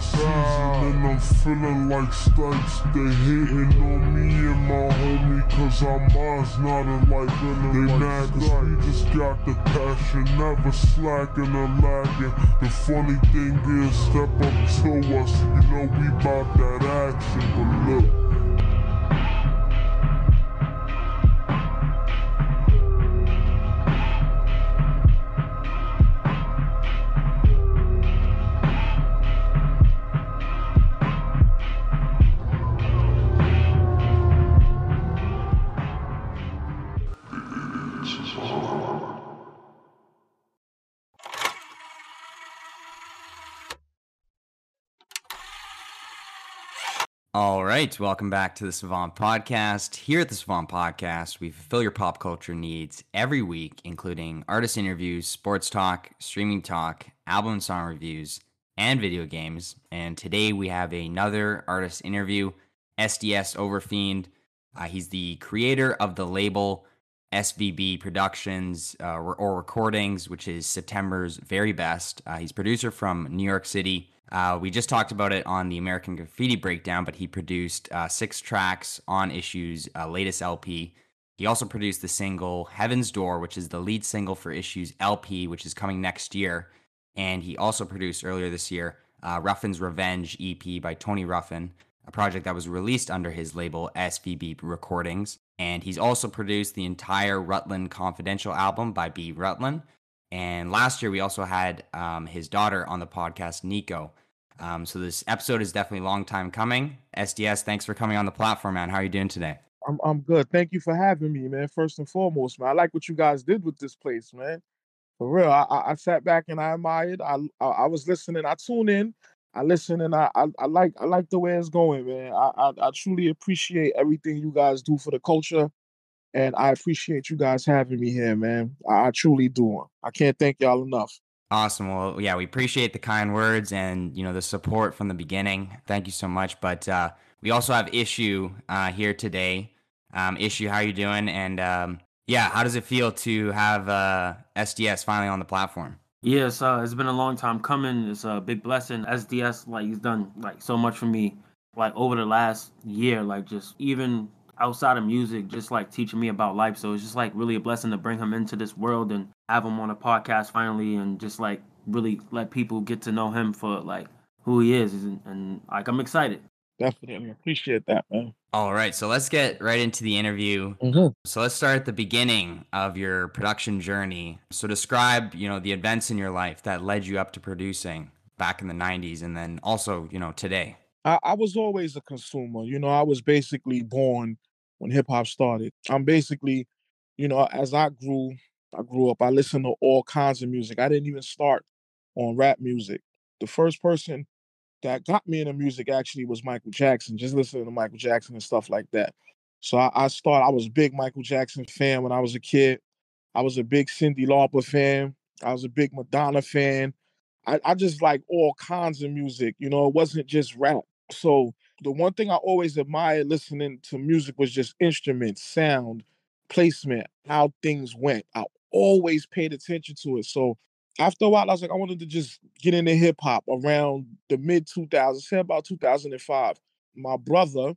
season and I'm feeling like Stykes. They hating on me and my homie cause our minds not alike. They mad cause we just got the passion, never slacking or lagging. The funny thing is, step up to us, you know we bout that action, but look. Right, welcome back to the Savant Podcast. Here at the Savant Podcast, we fulfill your pop culture needs every week, including artist interviews, sports talk, streaming talk, album and song reviews, and video games. And today we have another artist interview, SDS Overfiend. Uh, he's the creator of the label SVB Productions uh, or Recordings, which is September's very best. Uh, he's producer from New York City. Uh, we just talked about it on the American Graffiti Breakdown, but he produced uh, six tracks on Issues' uh, latest LP. He also produced the single Heaven's Door, which is the lead single for Issues LP, which is coming next year. And he also produced earlier this year uh, Ruffin's Revenge EP by Tony Ruffin, a project that was released under his label SVB Recordings. And he's also produced the entire Rutland Confidential album by B. Rutland. And last year, we also had um, his daughter on the podcast, Nico. Um, so this episode is definitely a long time coming. SDS, thanks for coming on the platform, man. How are you doing today? I'm I'm good. Thank you for having me, man. First and foremost, man. I like what you guys did with this place, man. For real, I, I, sat back and I admired. I, I, I was listening. I tune in. I listen and I, I, I like I like the way it's going, man. I, I I truly appreciate everything you guys do for the culture, and I appreciate you guys having me here, man. I, I truly do. I can't thank y'all enough. Awesome. Well, yeah, we appreciate the kind words and you know the support from the beginning. Thank you so much. But uh, we also have issue uh, here today. Um, issue, how you doing? And um, yeah, how does it feel to have uh, SDS finally on the platform? Yes, uh, it's been a long time coming. It's a big blessing. SDS, like he's done like so much for me, like over the last year. Like just even outside of music, just like teaching me about life. So it's just like really a blessing to bring him into this world and have him on a podcast finally, and just like really let people get to know him for like who he is, and, and like I'm excited. Definitely appreciate that, man. All right, so let's get right into the interview. Mm-hmm. So let's start at the beginning of your production journey. So describe, you know, the events in your life that led you up to producing back in the 90s and then also, you know, today. I, I was always a consumer. You know, I was basically born when hip hop started. I'm basically, you know, as I grew, I grew up, I listened to all kinds of music. I didn't even start on rap music. The first person that got me into music actually was Michael Jackson, just listening to Michael Jackson and stuff like that. So I, I started, I was big Michael Jackson fan when I was a kid. I was a big Cyndi Lauper fan. I was a big Madonna fan. I, I just like all kinds of music, you know, it wasn't just rap. So the one thing I always admired listening to music was just instruments, sound, placement, how things went. I always paid attention to it. So after a while, I was like, I wanted to just get into hip hop around the mid 2000s, say about 2005. My brother,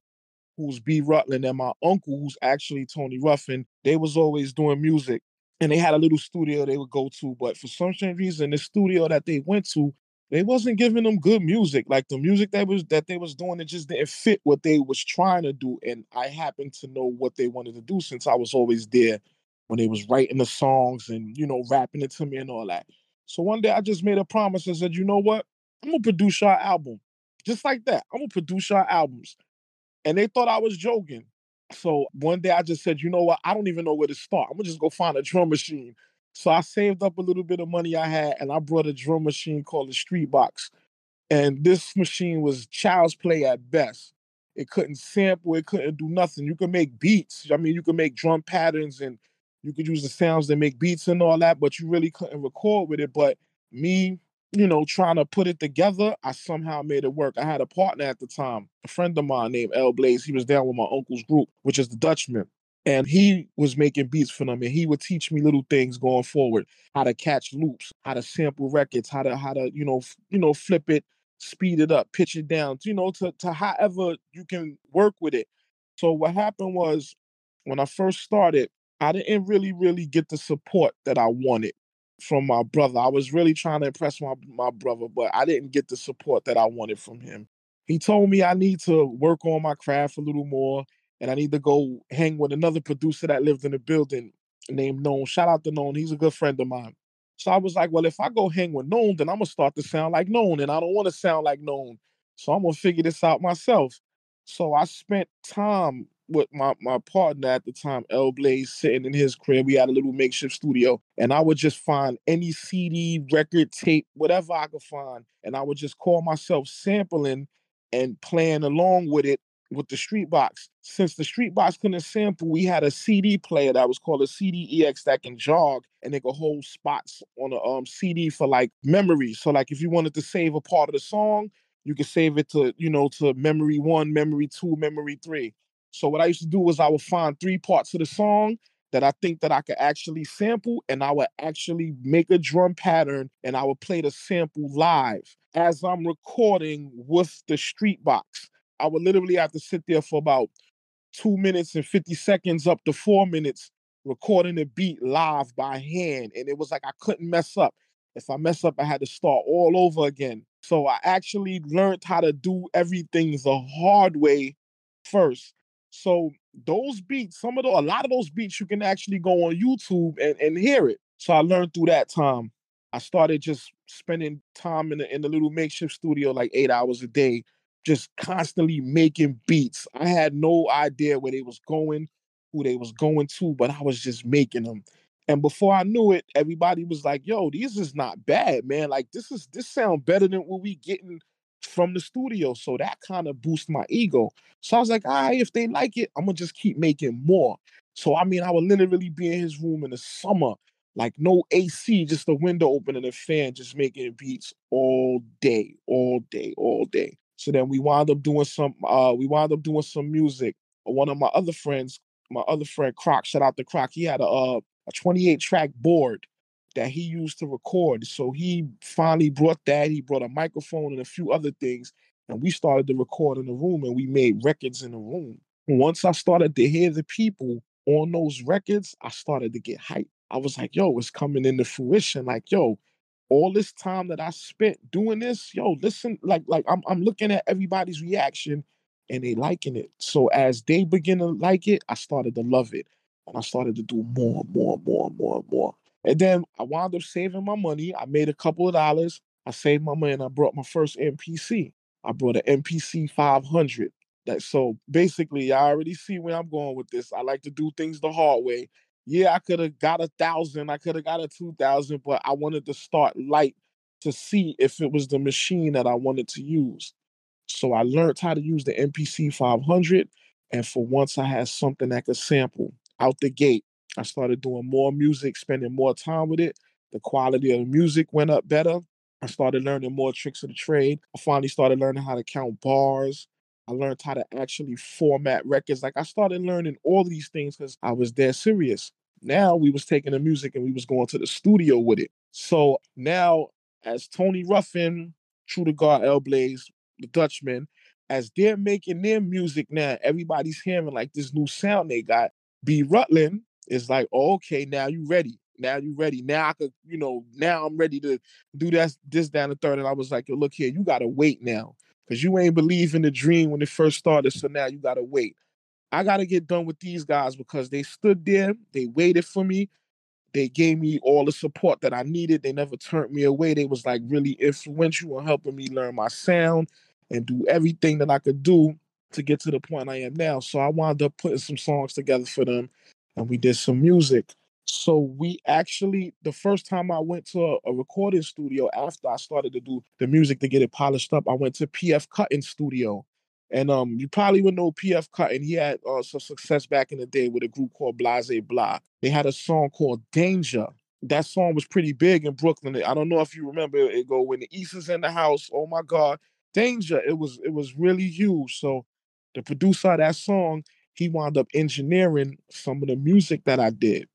who's B. Rutland, and my uncle, who's actually Tony Ruffin, they was always doing music. And they had a little studio they would go to, but for some strange reason, the studio that they went to, they wasn't giving them good music. Like the music that was that they was doing, it just didn't fit what they was trying to do. And I happened to know what they wanted to do since I was always there when they was writing the songs and you know rapping it to me and all that. So one day I just made a promise and said, you know what? I'm gonna produce your album. Just like that. I'm gonna produce your albums. And they thought I was joking. So one day I just said, you know what? I don't even know where to start. I'm gonna just go find a drum machine. So I saved up a little bit of money I had and I brought a drum machine called the Street Box. And this machine was child's play at best. It couldn't sample, it couldn't do nothing. You could make beats. I mean, you could make drum patterns and you could use the sounds to make beats and all that, but you really couldn't record with it. But me, you know, trying to put it together, I somehow made it work. I had a partner at the time, a friend of mine named L Blaze. He was down with my uncle's group, which is the Dutchman. And he was making beats for them, and he would teach me little things going forward, how to catch loops, how to sample records, how to how to you know f- you know flip it, speed it up, pitch it down, you know, to, to however you can work with it. So what happened was when I first started, I didn't really, really get the support that I wanted from my brother. I was really trying to impress my, my brother, but I didn't get the support that I wanted from him. He told me I need to work on my craft a little more and I need to go hang with another producer that lived in the building named Known. Shout out to Known. He's a good friend of mine. So I was like, well, if I go hang with Known, then I'm gonna start to sound like Known, and I don't want to sound like Known. So I'm gonna figure this out myself. So I spent time with my my partner at the time, L Blaze, sitting in his crib. We had a little makeshift studio, and I would just find any CD, record, tape, whatever I could find, and I would just call myself sampling and playing along with it with the street box. Since the street box couldn't sample, we had a CD player that was called a CDEX that can jog and it could hold spots on a um, CD for like memory. So like if you wanted to save a part of the song, you could save it to, you know, to memory one, memory two, memory three. So what I used to do was I would find three parts of the song that I think that I could actually sample and I would actually make a drum pattern and I would play the sample live as I'm recording with the street box. I would literally have to sit there for about two minutes and 50 seconds up to four minutes recording the beat live by hand. And it was like I couldn't mess up. If I mess up, I had to start all over again. So I actually learned how to do everything the hard way first. So those beats, some of the a lot of those beats you can actually go on YouTube and, and hear it. So I learned through that time. I started just spending time in the in the little makeshift studio like eight hours a day, just constantly making beats. I had no idea where they was going, who they was going to, but I was just making them. And before I knew it, everybody was like, "Yo, these is not bad, man. Like this is this sound better than what we getting from the studio." So that kind of boosted my ego. So I was like, "All right, if they like it, I'm gonna just keep making more." So I mean, I would literally be in his room in the summer, like no AC, just a window open and a fan, just making beats all day, all day, all day. So then we wound up doing some uh we wound up doing some music. One of my other friends, my other friend Croc, shout out to Croc, he had a uh, a 28 track board that he used to record. So he finally brought that. He brought a microphone and a few other things. And we started to record in the room and we made records in the room. Once I started to hear the people on those records, I started to get hyped. I was like, yo, it's coming into fruition. Like, yo, all this time that I spent doing this, yo, listen, like, like I'm I'm looking at everybody's reaction and they liking it. So as they begin to like it, I started to love it. And I started to do more, and more, and more, and more, and more. And then I wound up saving my money. I made a couple of dollars. I saved my money and I brought my first MPC. I brought an MPC 500. That so basically, I already see where I'm going with this. I like to do things the hard way yeah, I could have got a thousand, I could have got a two thousand, but I wanted to start light to see if it was the machine that I wanted to use. So I learned how to use the MPC 500, and for once I had something that could sample out the gate. I started doing more music, spending more time with it. The quality of the music went up better. I started learning more tricks of the trade. I finally started learning how to count bars. I learned how to actually format records. Like I started learning all these things because I was dead serious. Now we was taking the music and we was going to the studio with it. So now as Tony Ruffin, True to God, L Blaze, the Dutchman, as they're making their music now, everybody's hearing like this new sound they got. B Rutland is like, oh, okay, now you ready. Now you ready. Now I could, you know, now I'm ready to do that, this down the third. And I was like, look here, you gotta wait now because you ain't believe in the dream when it first started. So now you gotta wait. I gotta get done with these guys because they stood there, they waited for me, they gave me all the support that I needed. They never turned me away. They was like really influential in helping me learn my sound and do everything that I could do to get to the point I am now. So I wound up putting some songs together for them and we did some music. So we actually, the first time I went to a, a, recording studio after I started to do the music to get it polished up, I went to PF Cuttin Studio. And um, you probably would know PF Cuttin. He had uh, some success back in the day with a group called Blase Blah. They had a song called Danger. That song was pretty big in Brooklyn. I don't know if you remember it go when the East is in the house. Oh my God, Danger. It was it was really huge. So the producer of that song, he wound up engineering some of the music that I did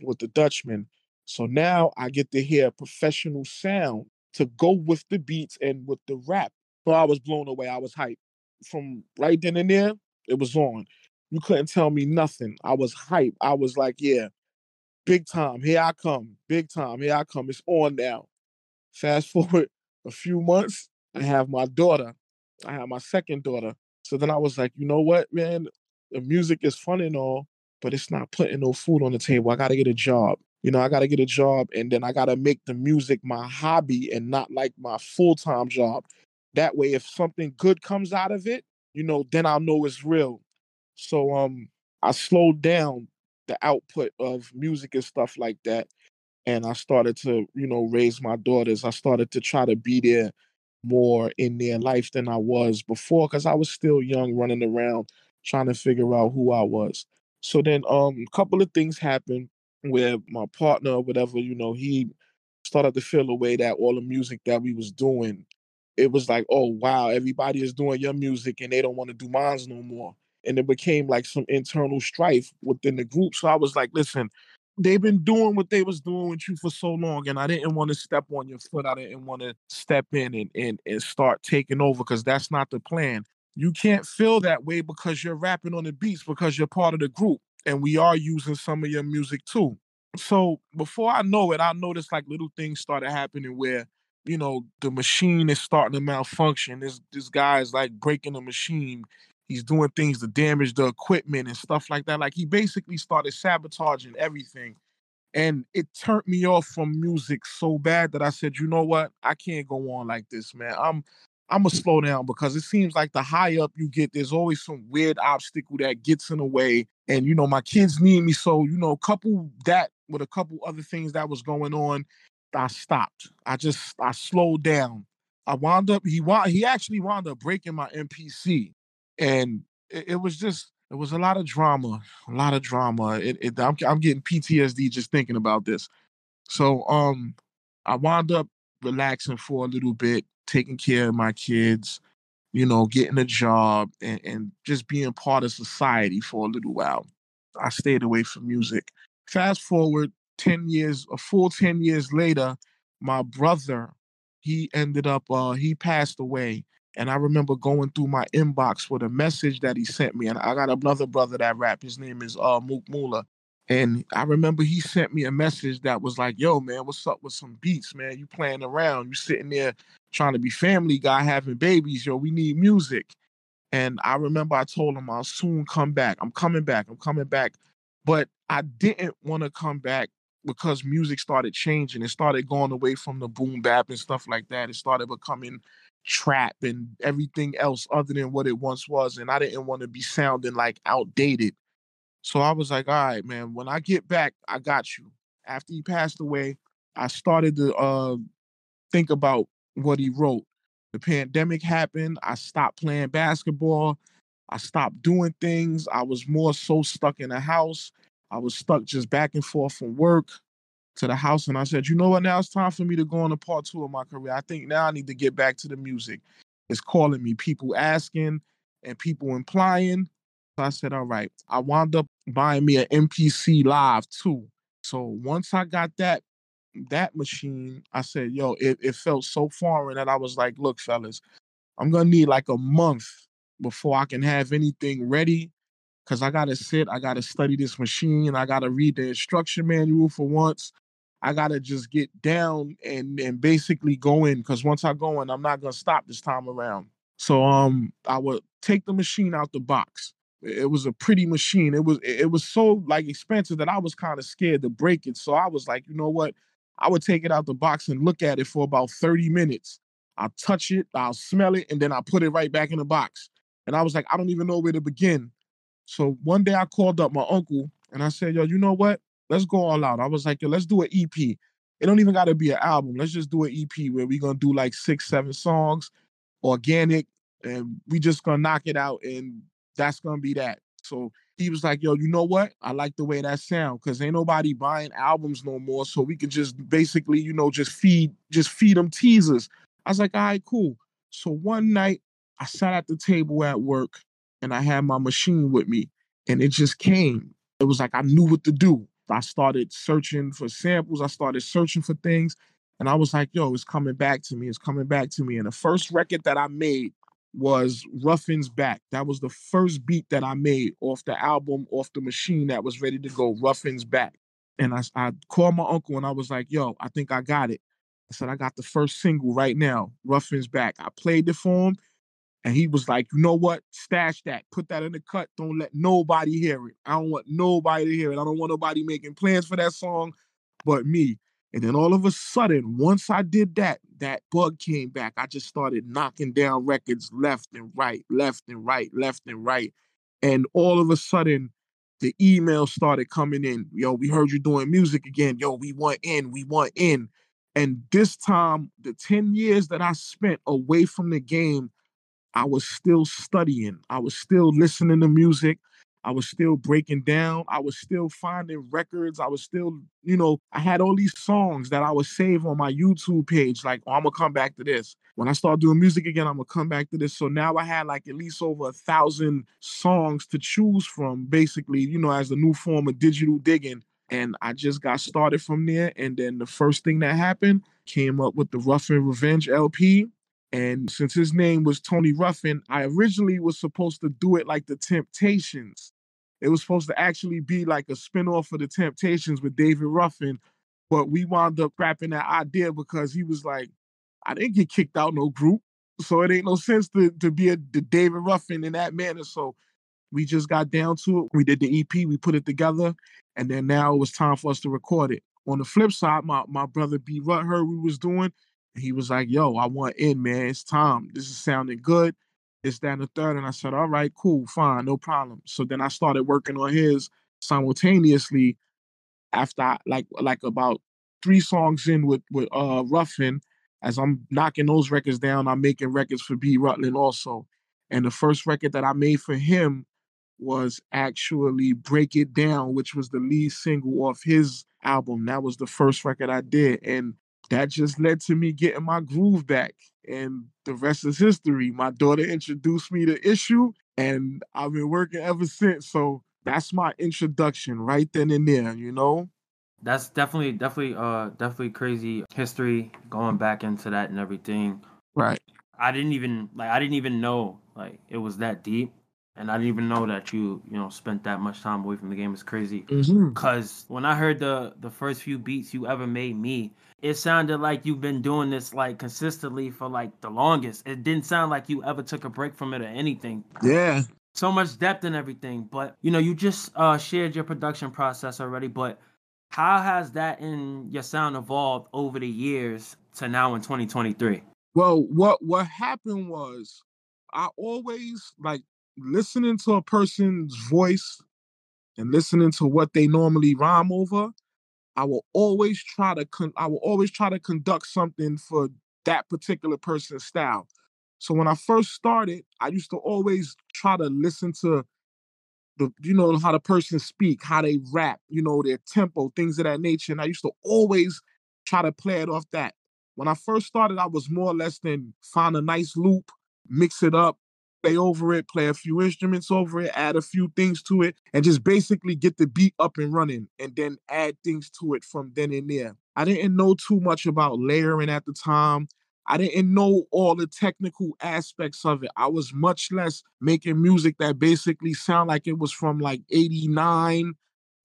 with the Dutchman. So now I get to hear professional sound to go with the beats and with the rap. But I was blown away. I was hyped. From right then and there, it was on. You couldn't tell me nothing. I was hyped. I was like, yeah, big time. Here I come. Big time. Here I come. It's on now. Fast forward a few months, I have my daughter. I have my second daughter. So then I was like, you know what, man? The music is fun and all, but it's not putting no food on the table. I got to get a job. You know, I got to get a job and then I got to make the music my hobby and not like my full time job. That way, if something good comes out of it, you know, then I'll know it's real. So um, I slowed down the output of music and stuff like that. And I started to, you know, raise my daughters. I started to try to be there more in their life than I was before because I was still young, running around trying to figure out who I was. So then um a couple of things happened where my partner whatever, you know, he started to feel a way that all the music that we was doing, it was like, oh wow, everybody is doing your music and they don't want to do mine's no more. And it became like some internal strife within the group. So I was like, listen, they've been doing what they was doing with you for so long and i didn't want to step on your foot i didn't want to step in and, and, and start taking over because that's not the plan you can't feel that way because you're rapping on the beats because you're part of the group and we are using some of your music too so before i know it i noticed like little things started happening where you know the machine is starting to malfunction this this guy is like breaking the machine he's doing things to damage the equipment and stuff like that. Like he basically started sabotaging everything. And it turned me off from music so bad that I said, you know what? I can't go on like this, man. I'm I'm gonna slow down because it seems like the high up you get, there's always some weird obstacle that gets in the way. And you know, my kids need me. So, you know, couple that with a couple other things that was going on, I stopped. I just I slowed down. I wound up he wound he actually wound up breaking my MPC and it, it, was just it was a lot of drama, a lot of drama. It, it I'm, I'm getting PTSD just thinking about this. So um, I wound up relaxing for a little bit, taking care of my kids, you know, getting a job and, and just being part of society for a little while. I stayed away from music. Fast forward 10 years, a full 10 years later, my brother, he ended up, uh, he passed away and I remember going through my inbox with a message that he sent me. And I got another brother that rap. His name is uh Mook Mula. And I remember he sent me a message that was like, yo, man, what's up with some beats, man? You playing around. You sitting there trying to be family guy, having babies. Yo, we need music. And I remember I told him I'll soon come back. I'm coming back. I'm coming back. But I didn't want to come back because music started changing. It started going away from the boom bap and stuff like that. It started becoming trap and everything else other than what it once was. And I didn't want to be sounding like outdated. So I was like, all right, man, when I get back, I got you. After he passed away, I started to uh, think about what he wrote. The pandemic happened. I stopped playing basketball. I stopped doing things. I was more so stuck in the house. I was stuck just back and forth from work to the house and I said, you know what? Now it's time for me to go on to part two of my career. I think now I need to get back to the music. It's calling me, people asking and people implying. So I said, all right. I wound up buying me an MPC Live too. So once I got that that machine, I said, yo, it, it felt so foreign that I was like, look, fellas, I'm gonna need like a month before I can have anything ready because I gotta sit, I gotta study this machine, I gotta read the instruction manual for once. I gotta just get down and and basically go in because once I go in, I'm not gonna stop this time around. So um, I would take the machine out the box. It was a pretty machine. It was it was so like expensive that I was kind of scared to break it. So I was like, you know what? I would take it out the box and look at it for about 30 minutes. I'll touch it, I'll smell it, and then I'll put it right back in the box. And I was like, I don't even know where to begin. So one day I called up my uncle and I said, yo, you know what? let's go all out. I was like, yo, let's do an EP. It don't even got to be an album. Let's just do an EP where we gonna do like six, seven songs, organic, and we just gonna knock it out, and that's gonna be that. So he was like, yo, you know what? I like the way that sound because ain't nobody buying albums no more. So we can just basically, you know, just feed, just feed them teasers. I was like, all right, cool. So one night I sat at the table at work and I had my machine with me and it just came. It was like I knew what to do. I started searching for samples. I started searching for things. And I was like, yo, it's coming back to me. It's coming back to me. And the first record that I made was Ruffin's Back. That was the first beat that I made off the album, off the machine that was ready to go, Ruffin's Back. And I, I called my uncle and I was like, yo, I think I got it. I said, I got the first single right now, Ruffin's Back. I played it for him and he was like, you know what? Stash that. Put that in the cut. Don't let nobody hear it. I don't want nobody to hear it. I don't want nobody making plans for that song but me. And then all of a sudden, once I did that, that bug came back. I just started knocking down records left and right, left and right, left and right. And all of a sudden, the emails started coming in. Yo, we heard you doing music again. Yo, we want in, we want in. And this time, the 10 years that I spent away from the game, I was still studying. I was still listening to music. I was still breaking down. I was still finding records. I was still, you know, I had all these songs that I would save on my YouTube page. Like, oh, I'm gonna come back to this. When I start doing music again, I'm gonna come back to this. So now I had like at least over a thousand songs to choose from, basically, you know, as a new form of digital digging. And I just got started from there. And then the first thing that happened came up with the Ruffin Revenge LP. And since his name was Tony Ruffin, I originally was supposed to do it like the Temptations. It was supposed to actually be like a spinoff of the Temptations with David Ruffin, but we wound up scrapping that idea because he was like, I didn't get kicked out no group, so it ain't no sense to to be a the David Ruffin in that manner. So we just got down to it. We did the EP, we put it together, and then now it was time for us to record it. On the flip side, my my brother B Rut heard we was doing, he was like, "Yo, I want in, man. It's time. This is sounding good." It's down the third. And I said, all right, cool, fine, no problem. So then I started working on his simultaneously after I, like like about three songs in with with uh Ruffin. As I'm knocking those records down, I'm making records for B Rutland also. And the first record that I made for him was actually Break It Down, which was the lead single off his album. That was the first record I did. And that just led to me getting my groove back. And the rest is history. My daughter introduced me to Issue, and I've been working ever since. So that's my introduction right then and there, you know? That's definitely, definitely, uh, definitely crazy history going back into that and everything. Right. I didn't even like I didn't even know like it was that deep and I didn't even know that you you know spent that much time away from the game. It's crazy. Mhm. Cause when I heard the the first few beats you ever made me, it sounded like you've been doing this like consistently for like the longest. It didn't sound like you ever took a break from it or anything. Yeah. So much depth and everything. But you know, you just uh shared your production process already. But how has that in your sound evolved over the years to now in 2023? Well, what what happened was I always like listening to a person's voice and listening to what they normally rhyme over. I will always try to con- I will always try to conduct something for that particular person's style. So when I first started, I used to always try to listen to the you know how the person speak, how they rap, you know their tempo, things of that nature. And I used to always try to play it off that. When I first started, I was more or less than find a nice loop, mix it up, play over it, play a few instruments over it, add a few things to it, and just basically get the beat up and running and then add things to it from then and there. I didn't know too much about layering at the time. I didn't know all the technical aspects of it. I was much less making music that basically sound like it was from like 89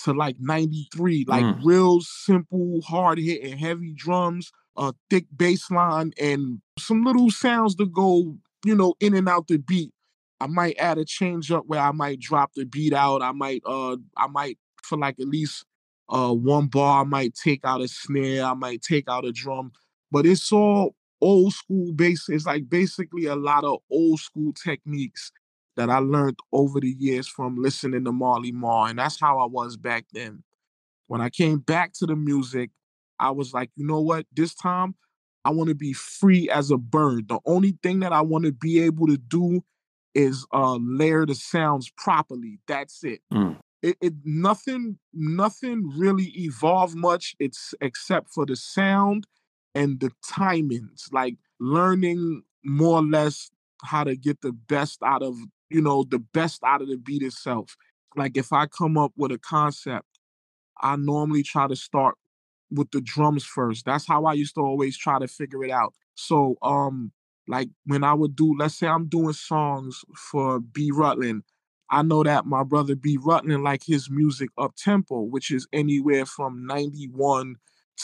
to like 93, like Mm. real simple, hard hitting, heavy drums, a thick bass line, and some little sounds to go, you know, in and out the beat. I might add a change up where I might drop the beat out. I might uh I might for like at least uh one bar, I might take out a snare, I might take out a drum, but it's all old school bass. It's like basically a lot of old school techniques that I learned over the years from listening to Marley Marl, and that's how I was back then. When I came back to the music, I was like, you know what? This time I want to be free as a bird. The only thing that I want to be able to do is uh layer the sounds properly. That's it. Mm. It, it nothing nothing really evolved much. It's except for the sound and the timings, like learning more or less how to get the best out of you know the best out of the beat itself. Like if I come up with a concept, I normally try to start with the drums first. That's how I used to always try to figure it out. So um like when I would do, let's say I'm doing songs for B Rutland, I know that my brother B Rutland like his music up tempo, which is anywhere from 91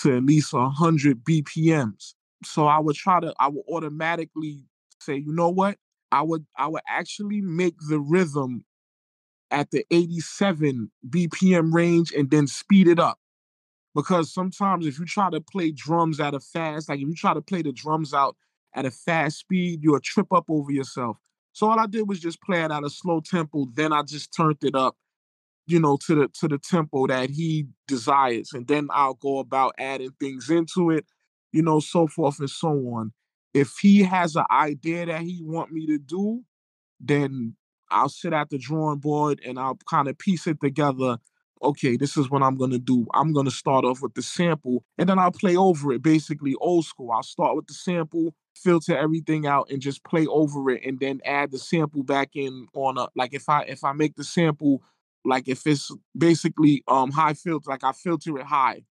to at least 100 BPMs. So I would try to, I would automatically say, you know what? I would, I would actually make the rhythm at the 87 BPM range and then speed it up. Because sometimes if you try to play drums at a fast, like if you try to play the drums out at a fast speed, you'll trip up over yourself. So all I did was just play it at a slow tempo. Then I just turned it up, you know, to the to the tempo that he desires. And then I'll go about adding things into it, you know, so forth and so on. If he has an idea that he want me to do, then I'll sit at the drawing board and I'll kind of piece it together. Okay, this is what I'm gonna do. I'm gonna start off with the sample and then I'll play over it, basically old school. I'll start with the sample, filter everything out, and just play over it, and then add the sample back in on a like if I if I make the sample like if it's basically um high filter, like I filter it high,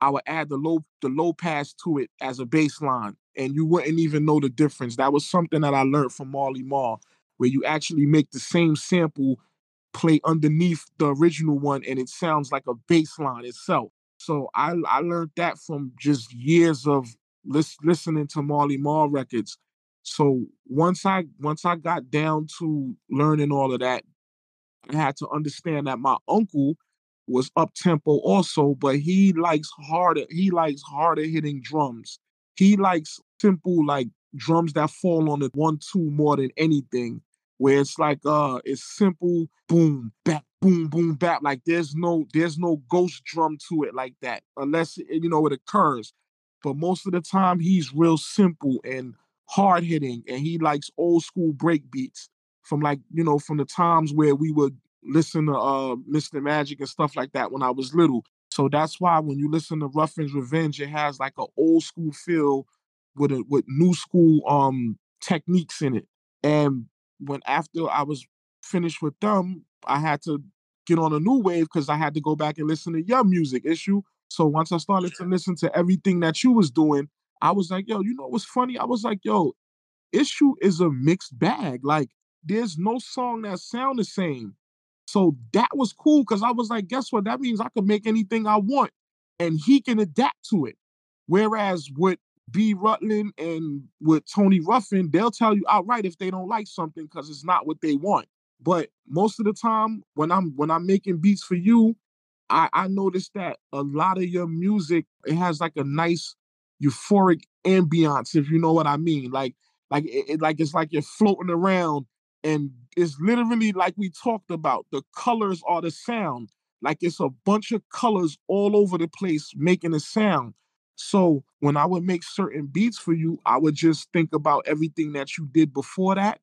I would add the low the low pass to it as a baseline, and you wouldn't even know the difference. That was something that I learned from Marley Marl where you actually make the same sample play underneath the original one and it sounds like a bass line itself. So I I learned that from just years of lis- listening to Marley Marl records. So once I once I got down to learning all of that, I had to understand that my uncle was up tempo also, but he likes harder. He likes harder hitting drums. He likes simple like drums that fall on the one two more than anything where it's like uh it's simple boom bap boom boom bap like there's no there's no ghost drum to it like that unless you know it occurs but most of the time he's real simple and hard hitting and he likes old school break beats from like you know from the times where we would listen to uh Mr. Magic and stuff like that when I was little so that's why when you listen to Ruffin's Revenge it has like an old school feel with a with new school um techniques in it and when after I was finished with them, I had to get on a new wave because I had to go back and listen to your music issue. So once I started to listen to everything that you was doing, I was like, yo, you know what's funny? I was like, yo, issue is a mixed bag. Like, there's no song that sound the same. So that was cool because I was like, guess what? That means I can make anything I want and he can adapt to it. Whereas with B. Rutland and with Tony Ruffin, they'll tell you outright if they don't like something because it's not what they want. But most of the time, when I'm when I'm making beats for you, I, I noticed that a lot of your music it has like a nice euphoric ambiance, if you know what I mean. Like like it, it like it's like you're floating around and it's literally like we talked about. The colors are the sound. Like it's a bunch of colors all over the place making a sound. So when I would make certain beats for you, I would just think about everything that you did before that,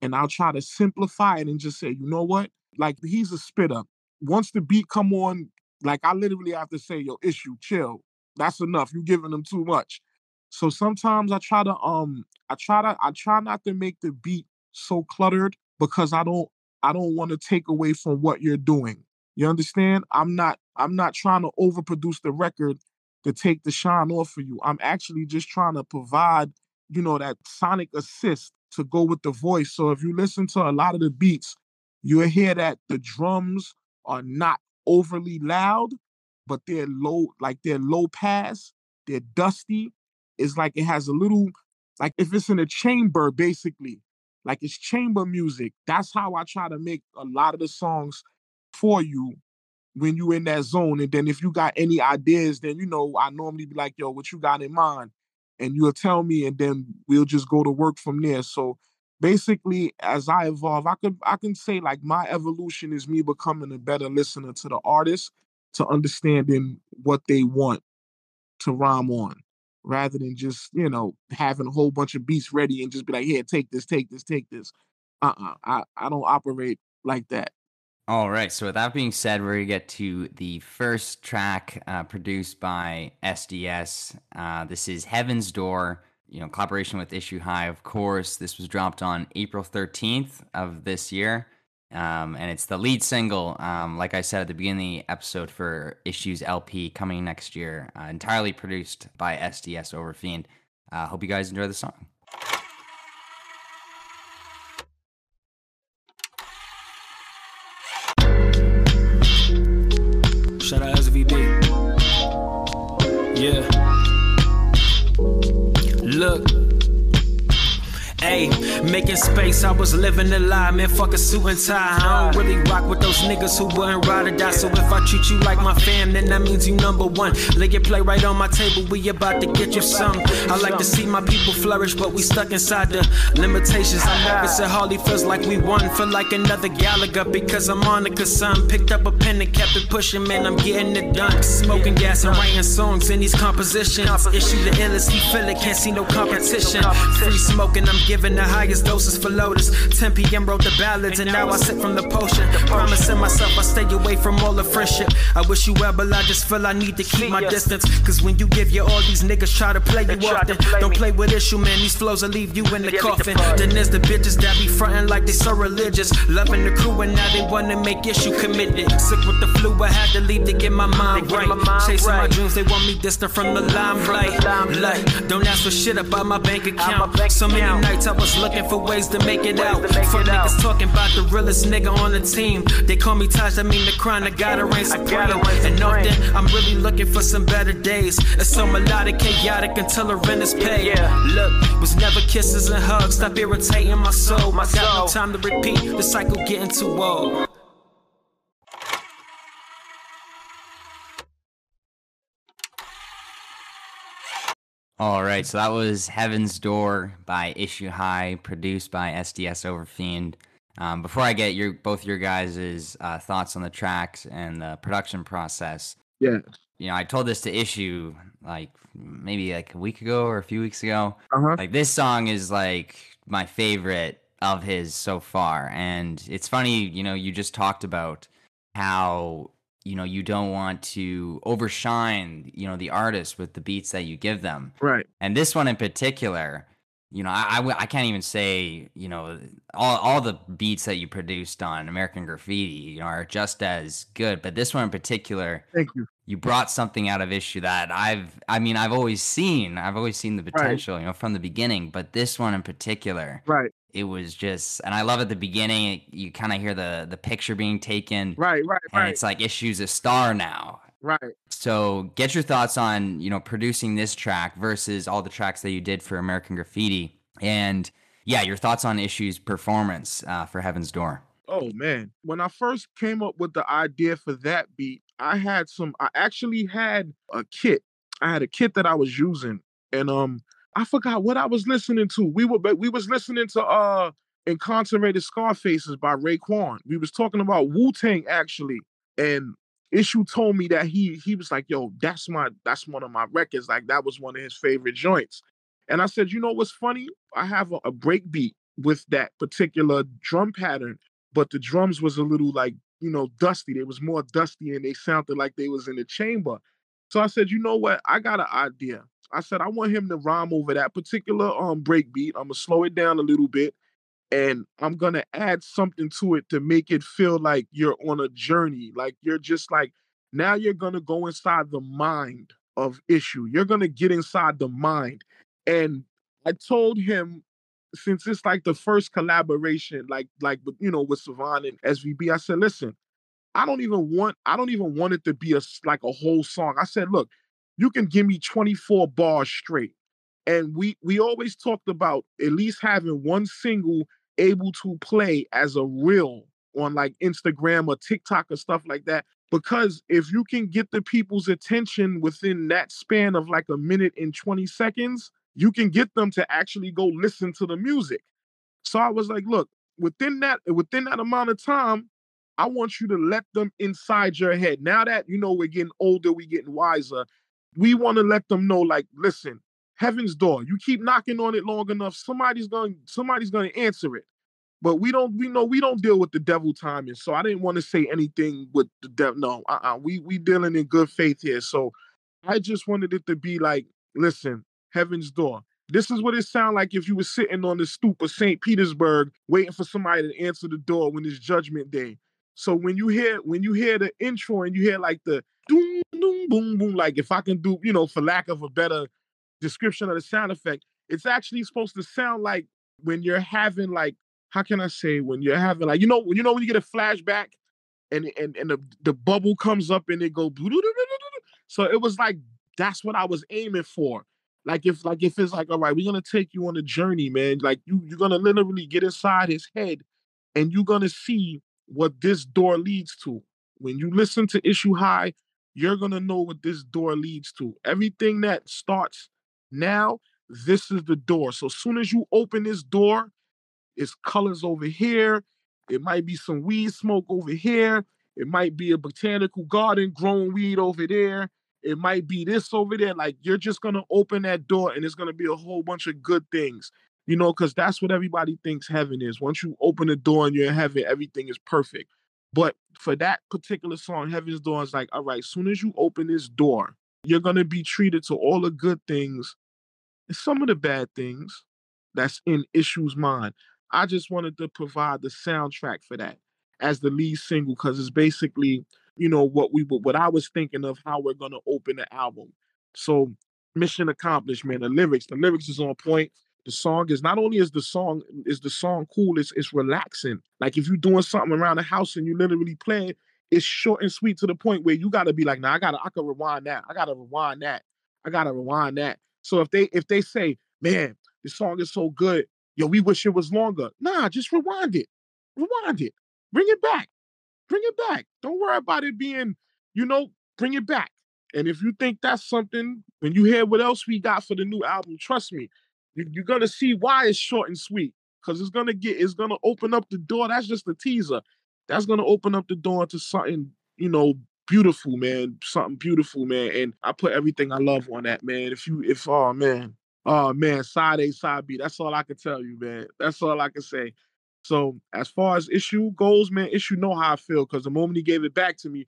and I'll try to simplify it and just say, you know what? Like he's a spitter. Once the beat come on, like I literally have to say, yo, issue, chill. That's enough. You giving them too much. So sometimes I try to um I try to I try not to make the beat so cluttered because I don't I don't want to take away from what you're doing. You understand? I'm not I'm not trying to overproduce the record to take the shine off for you. I'm actually just trying to provide, you know, that sonic assist to go with the voice. So if you listen to a lot of the beats, you'll hear that the drums are not overly loud, but they're low, like they're low pass, they're dusty. It's like it has a little, like if it's in a chamber, basically, like it's chamber music. That's how I try to make a lot of the songs for you when you in that zone. And then if you got any ideas, then you know I normally be like, yo, what you got in mind? And you'll tell me, and then we'll just go to work from there. So basically, as I evolve, I could I can say like my evolution is me becoming a better listener to the artist, to understanding what they want to rhyme on, rather than just you know having a whole bunch of beats ready and just be like, here, take this, take this, take this. Uh-uh. I I don't operate like that. All right. So with that being said, we're gonna get to the first track uh, produced by SDS. Uh, this is Heaven's Door. You know, collaboration with Issue High, of course. This was dropped on April 13th of this year. Um, and it's the lead single, um, like I said at the beginning of the episode for Issues LP coming next year, uh, entirely produced by SDS Overfiend. Uh, hope you guys enjoy the song. Space, I was living a lie, man. Fuck a suit and tie. I don't really rock with those niggas who wouldn't ride or die. So if I treat you like my fam, then that means you number one. Lay your play right on my table, we about to get you some. I like to see my people flourish, but we stuck inside the limitations. I'm nervous at Harley, feels like we won. Feel like another Gallagher because I'm on cause some picked up a pen and kept it pushing, man. I'm getting it done. Smoking gas and writing songs in these compositions. Issue the illest, he feel it, can't see no competition. Free smoking, I'm giving the highest doses for Lotus. 10 p.m. wrote the ballads, and now I sip from the potion. Promising myself I stay away from all the friendship. I wish you well, but I just feel I need to keep my distance. Cause when you give you all these niggas try to play you often. Don't play with issue, man. These flows will leave you in the coffin. Then there's the bitches that be frontin' like they so religious. Loving the crew, and now they wanna make issue committed. Sick with the flu, I had to leave to get my mind right. Chasing my dreams, they want me distant from the limelight. Like, don't ask for shit about my bank account. So many nights I was looking for ways to make it out. Fuck niggas talking about the realest nigga on the team. They call me Taj, I mean the crown, I gotta reign supreme. And often I'm really looking for some better days. It's so melodic, chaotic until the rent is paid. Yeah, look, was never kisses and hugs, stop irritating my soul. I got no time to repeat, the cycle getting too old. All right, so that was Heaven's Door by Issue High, produced by SDS Overfiend. Um, before I get your both your guys' uh, thoughts on the tracks and the production process, Yeah. you know, I told this to Issue like maybe like a week ago or a few weeks ago. Uh-huh. Like this song is like my favorite of his so far, and it's funny, you know, you just talked about how you know you don't want to overshine you know the artist with the beats that you give them Right. and this one in particular you know I I can't even say you know all, all the beats that you produced on american graffiti you know are just as good but this one in particular Thank you. you brought something out of issue that i've i mean i've always seen i've always seen the potential you know from the beginning but this one in particular Right. It was just and i love at the beginning you kind of hear the the picture being taken Right. Right. and Right. it's like issues a star now Right. so get your thoughts on you know producing this track versus all the tracks that you did for american graffiti and yeah your thoughts on issues performance uh, for heaven's door Oh man, when I first came up with the idea for that beat, I had some. I actually had a kit. I had a kit that I was using, and um, I forgot what I was listening to. We were we was listening to uh, Incarcerated Scarfaces by Raekwon. We was talking about Wu Tang actually, and Issue told me that he he was like, "Yo, that's my that's one of my records. Like that was one of his favorite joints." And I said, "You know what's funny? I have a, a break beat with that particular drum pattern." but the drums was a little like you know dusty they was more dusty and they sounded like they was in the chamber so i said you know what i got an idea i said i want him to rhyme over that particular um break beat i'm gonna slow it down a little bit and i'm gonna add something to it to make it feel like you're on a journey like you're just like now you're gonna go inside the mind of issue. You're gonna get inside the mind. And i told him since it's like the first collaboration, like like you know with Savant and SVB, I said, listen, I don't even want I don't even want it to be a like a whole song. I said, look, you can give me 24 bars straight. And we we always talked about at least having one single able to play as a reel on like Instagram or TikTok or stuff like that. Because if you can get the people's attention within that span of like a minute and 20 seconds, you can get them to actually go listen to the music. So I was like, look, within that within that amount of time, I want you to let them inside your head. Now that you know we're getting older, we're getting wiser, we want to let them know, like, listen, heaven's door. You keep knocking on it long enough, somebody's going somebody's going to answer it. But we don't, we know we don't deal with the devil timing. So I didn't want to say anything with the devil. No, uh-uh. We we dealing in good faith here. So I just wanted it to be like, listen, heaven's door. This is what it sound like if you were sitting on the stoop of St. Petersburg waiting for somebody to answer the door when it's judgment day. So when you hear when you hear the intro and you hear like the doom doom boom boom, like if I can do, you know, for lack of a better description of the sound effect, it's actually supposed to sound like when you're having like how can I say when you're having like you know when you know when you get a flashback and and and the, the bubble comes up and it go so it was like that's what I was aiming for. Like if like if it's like all right, we're gonna take you on a journey, man. Like you you're gonna literally get inside his head and you're gonna see what this door leads to. When you listen to issue high, you're gonna know what this door leads to. Everything that starts now, this is the door. So as soon as you open this door, it's colors over here. It might be some weed smoke over here. It might be a botanical garden growing weed over there. It might be this over there. Like you're just gonna open that door and it's gonna be a whole bunch of good things. You know, because that's what everybody thinks heaven is. Once you open the door and you're in heaven, everything is perfect. But for that particular song, Heaven's Door is like, all right, soon as you open this door, you're gonna be treated to all the good things and some of the bad things that's in Issue's mind. I just wanted to provide the soundtrack for that as the lead single because it's basically, you know, what we what I was thinking of how we're gonna open the album. So mission accomplished, man. The lyrics, the lyrics is on point. The song is not only is the song is the song cool, it's it's relaxing. Like if you're doing something around the house and you literally playing, it's short and sweet to the point where you gotta be like, nah, I gotta I can rewind that. I gotta rewind that. I gotta rewind that. So if they if they say, man, this song is so good, yo, we wish it was longer. Nah, just rewind it. Rewind it. Bring it back. Bring it back. Don't worry about it being, you know, bring it back. And if you think that's something, when you hear what else we got for the new album, trust me, you, are gonna see why it's short and sweet. Cause it's gonna get, it's gonna open up the door. That's just a teaser. That's gonna open up the door to something, you know, beautiful, man. Something beautiful, man. And I put everything I love on that, man. If you, if oh man, Oh man, side A, side B. That's all I can tell you, man. That's all I can say. So as far as issue goes, man, issue know how I feel because the moment he gave it back to me,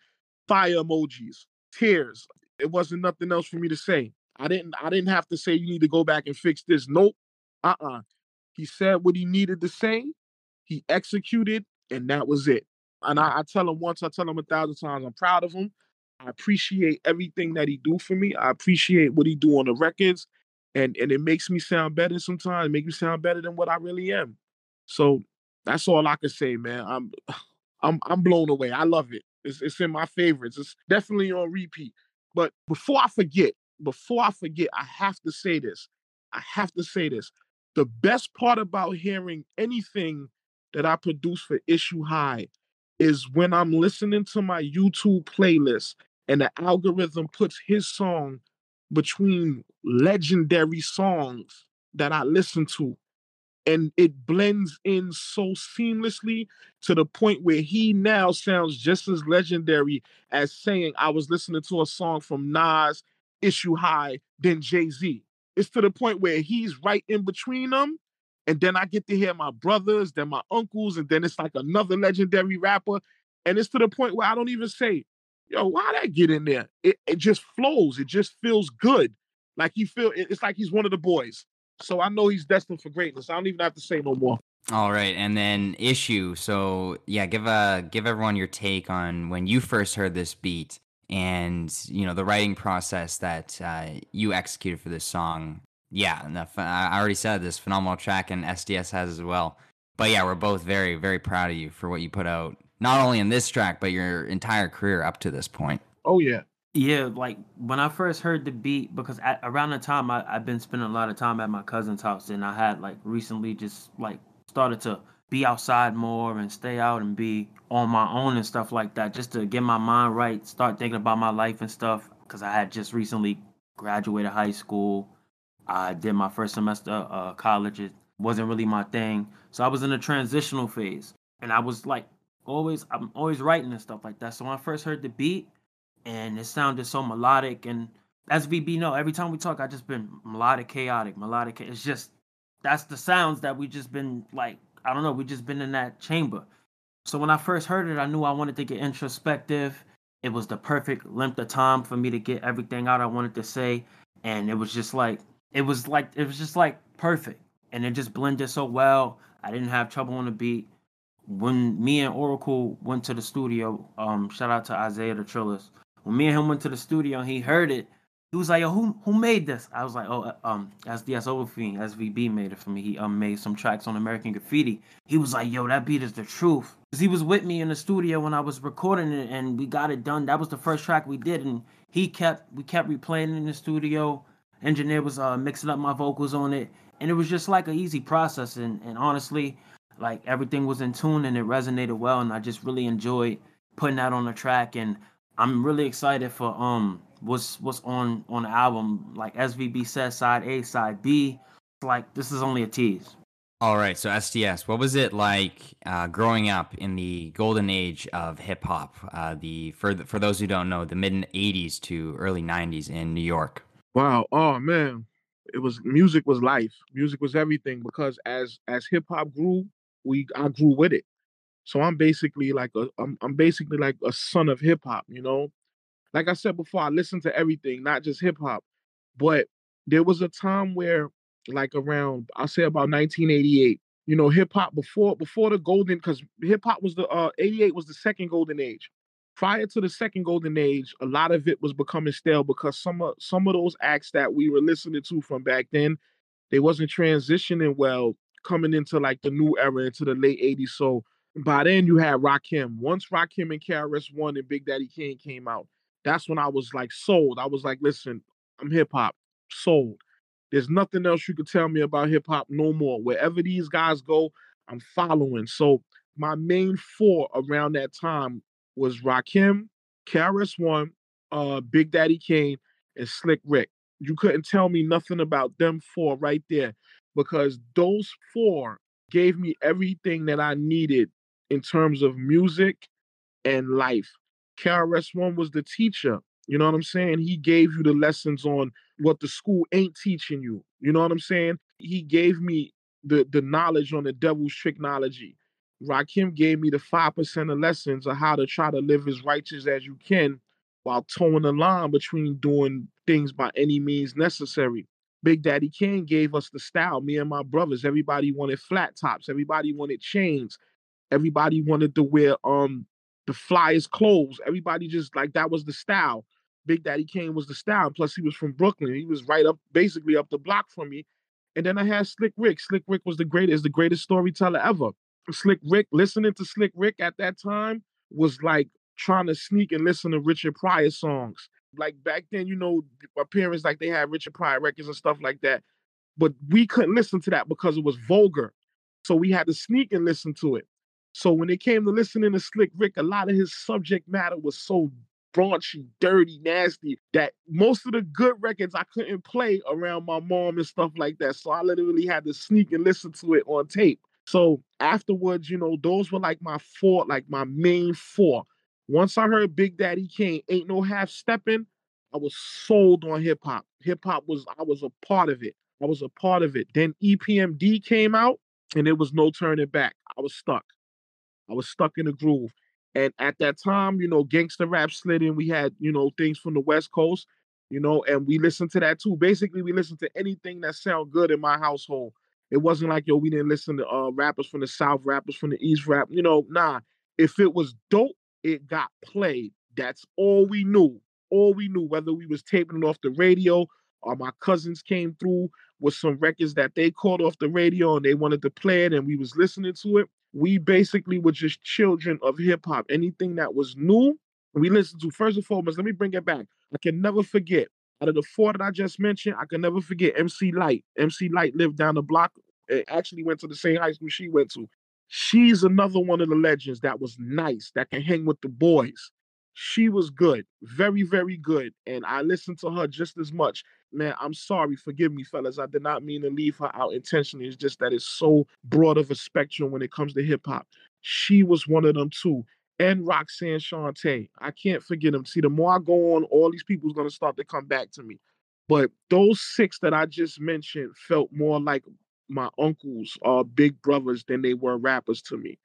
fire emojis, tears. It wasn't nothing else for me to say. I didn't I didn't have to say you need to go back and fix this. Nope. Uh-uh. He said what he needed to say, he executed, and that was it. And I, I tell him once, I tell him a thousand times, I'm proud of him. I appreciate everything that he do for me. I appreciate what he do on the records and and it makes me sound better sometimes. It makes me sound better than what I really am. So that's all I can say, man. I'm I'm I'm blown away. I love it. It's it's in my favorites. It's definitely on repeat. But before I forget, before I forget, I have to say this. I have to say this. The best part about hearing anything that I produce for Issue High is when I'm listening to my YouTube playlist and the algorithm puts his song between legendary songs that I listen to. And it blends in so seamlessly to the point where he now sounds just as legendary as saying I was listening to a song from Nas, Issue High, than Jay Z. It's to the point where he's right in between them. And then I get to hear my brothers, then my uncles, and then it's like another legendary rapper. And it's to the point where I don't even say, yo, why that get in there? It, it just flows. It just feels good. Like he feel it's like he's one of the boys. So I know he's destined for greatness. I don't even have to say no more. All right, and then issue. So yeah, give a give everyone your take on when you first heard this beat and you know the writing process that uh, you executed for this song. Yeah, the, I already said this phenomenal track, and SDS has as well. But yeah, we're both very very proud of you for what you put out, not only in this track but your entire career up to this point. Oh yeah, yeah, like when I first heard the beat, because at, around the time I, I've been spending a lot of time at my cousin's house, and I had like recently just like started to be outside more and stay out and be on my own and stuff like that, just to get my mind right, start thinking about my life and stuff. Because I had just recently graduated high school, I did my first semester uh, college. It wasn't really my thing, so I was in a transitional phase, and I was like always, I'm always writing and stuff like that. So when I first heard the beat and it sounded so melodic. And as VB know, every time we talk, I just been melodic, chaotic, melodic. It's just that's the sounds that we just been like. I don't know. We just been in that chamber. So when I first heard it, I knew I wanted to get introspective. It was the perfect length of time for me to get everything out I wanted to say, and it was just like it was like it was just like perfect, and it just blended so well. I didn't have trouble on the beat. When me and Oracle went to the studio, um, shout out to Isaiah the Trillers. When me and him went to the studio, and he heard it. He was like, "Yo, who who made this?" I was like, "Oh, uh, um, SDS Overfiend, SVB made it for me. He um made some tracks on American Graffiti." He was like, "Yo, that beat is the truth." Cause he was with me in the studio when I was recording it, and we got it done. That was the first track we did, and he kept we kept replaying in the studio. Engineer was uh mixing up my vocals on it, and it was just like an easy process. And and honestly, like everything was in tune and it resonated well, and I just really enjoyed putting that on the track. And I'm really excited for um what's what's on on the album. Like SVB says, side A, side B. Like this is only a tease. All right, so SDS, what was it like uh, growing up in the golden age of hip hop? Uh, the for the, for those who don't know, the mid '80s to early '90s in New York. Wow. Oh man, it was music was life. Music was everything because as as hip hop grew, we I grew with it. So I'm basically like a I'm, I'm basically like a son of hip hop. You know, like I said before, I listened to everything, not just hip hop. But there was a time where, like around, I'll say about 1988, you know, hip hop before before the golden, because hip hop was the uh 88 was the second golden age. Prior to the second golden age, a lot of it was becoming stale because some of some of those acts that we were listening to from back then, they wasn't transitioning well coming into like the new era into the late 80s. So by then you had Rakim. Once Rakim and KRS One and Big Daddy Kane came out, that's when I was like sold. I was like, listen, I'm hip hop, sold. There's nothing else you could tell me about hip hop no more. Wherever these guys go, I'm following. So my main four around that time was Rakim, KRS One, uh, Big Daddy Kane, and Slick Rick. You couldn't tell me nothing about them four right there because those four gave me everything that I needed in terms of music and life. KRS One was the teacher. You know what I'm saying? He gave you the lessons on what the school ain't teaching you. You know what I'm saying? He gave me the the knowledge on the devil's tricknology. Rakim gave me the five percent of lessons of how to try to live as righteous as you can while toeing the line between doing things by any means necessary. Big Daddy Kane gave us the style. Me and my brothers, everybody wanted flat tops. Everybody wanted chains. Everybody wanted to wear um the flyest clothes. Everybody just like that was the style. Big Daddy Kane was the style. Plus, he was from Brooklyn. He was right up, basically up the block from me. And then I had Slick Rick. Slick Rick was the greatest, the greatest storyteller ever. Slick Rick, listening to Slick Rick at that time was like trying to sneak and listen to Richard Pryor songs. Like back then, you know, my parents like they had Richard Pryor records and stuff like that. But we couldn't listen to that because it was vulgar. So we had to sneak and listen to it. So when it came to listening to Slick Rick, a lot of his subject matter was so raunchy, dirty, nasty that most of the good records I couldn't play around my mom and stuff like that. So I literally had to sneak and listen to it on tape. So afterwards, you know, those were like my four, like my main four. Once I heard Big Daddy Kane, ain't no half stepping, I was sold on hip hop. Hip hop was I was a part of it. I was a part of it. Then EPMD came out and it was no turning back. I was stuck. I was stuck in a groove. And at that time, you know, gangster rap slid in. We had, you know, things from the West Coast, you know, and we listened to that too. Basically, we listened to anything that sound good in my household. It wasn't like, yo, we didn't listen to uh, rappers from the South, rappers from the East rap. You know, nah. If it was dope, it got played. That's all we knew. All we knew, whether we was taping it off the radio or my cousins came through with some records that they caught off the radio and they wanted to play it and we was listening to it we basically were just children of hip hop. Anything that was new, we listened to. First and foremost, let me bring it back. I can never forget. Out of the four that I just mentioned, I can never forget MC Lyte. MC Lyte lived down the block. It actually went to the same high school she went to. She's another one of the legends that was nice, that can hang with the boys. She was good, very, very good. And I listened to her just as much man, I'm sorry, forgive me, fellas. I did not mean to leave her out intentionally. It's just that it's so broad of a spectrum when it comes to hip hop. She was one of them too. And Roxanne Shante. I can't forget them. See, the more I go on, all these people's gonna start to come back to me. But those six that I just mentioned felt more like my uncles or big brothers than they were rappers to me.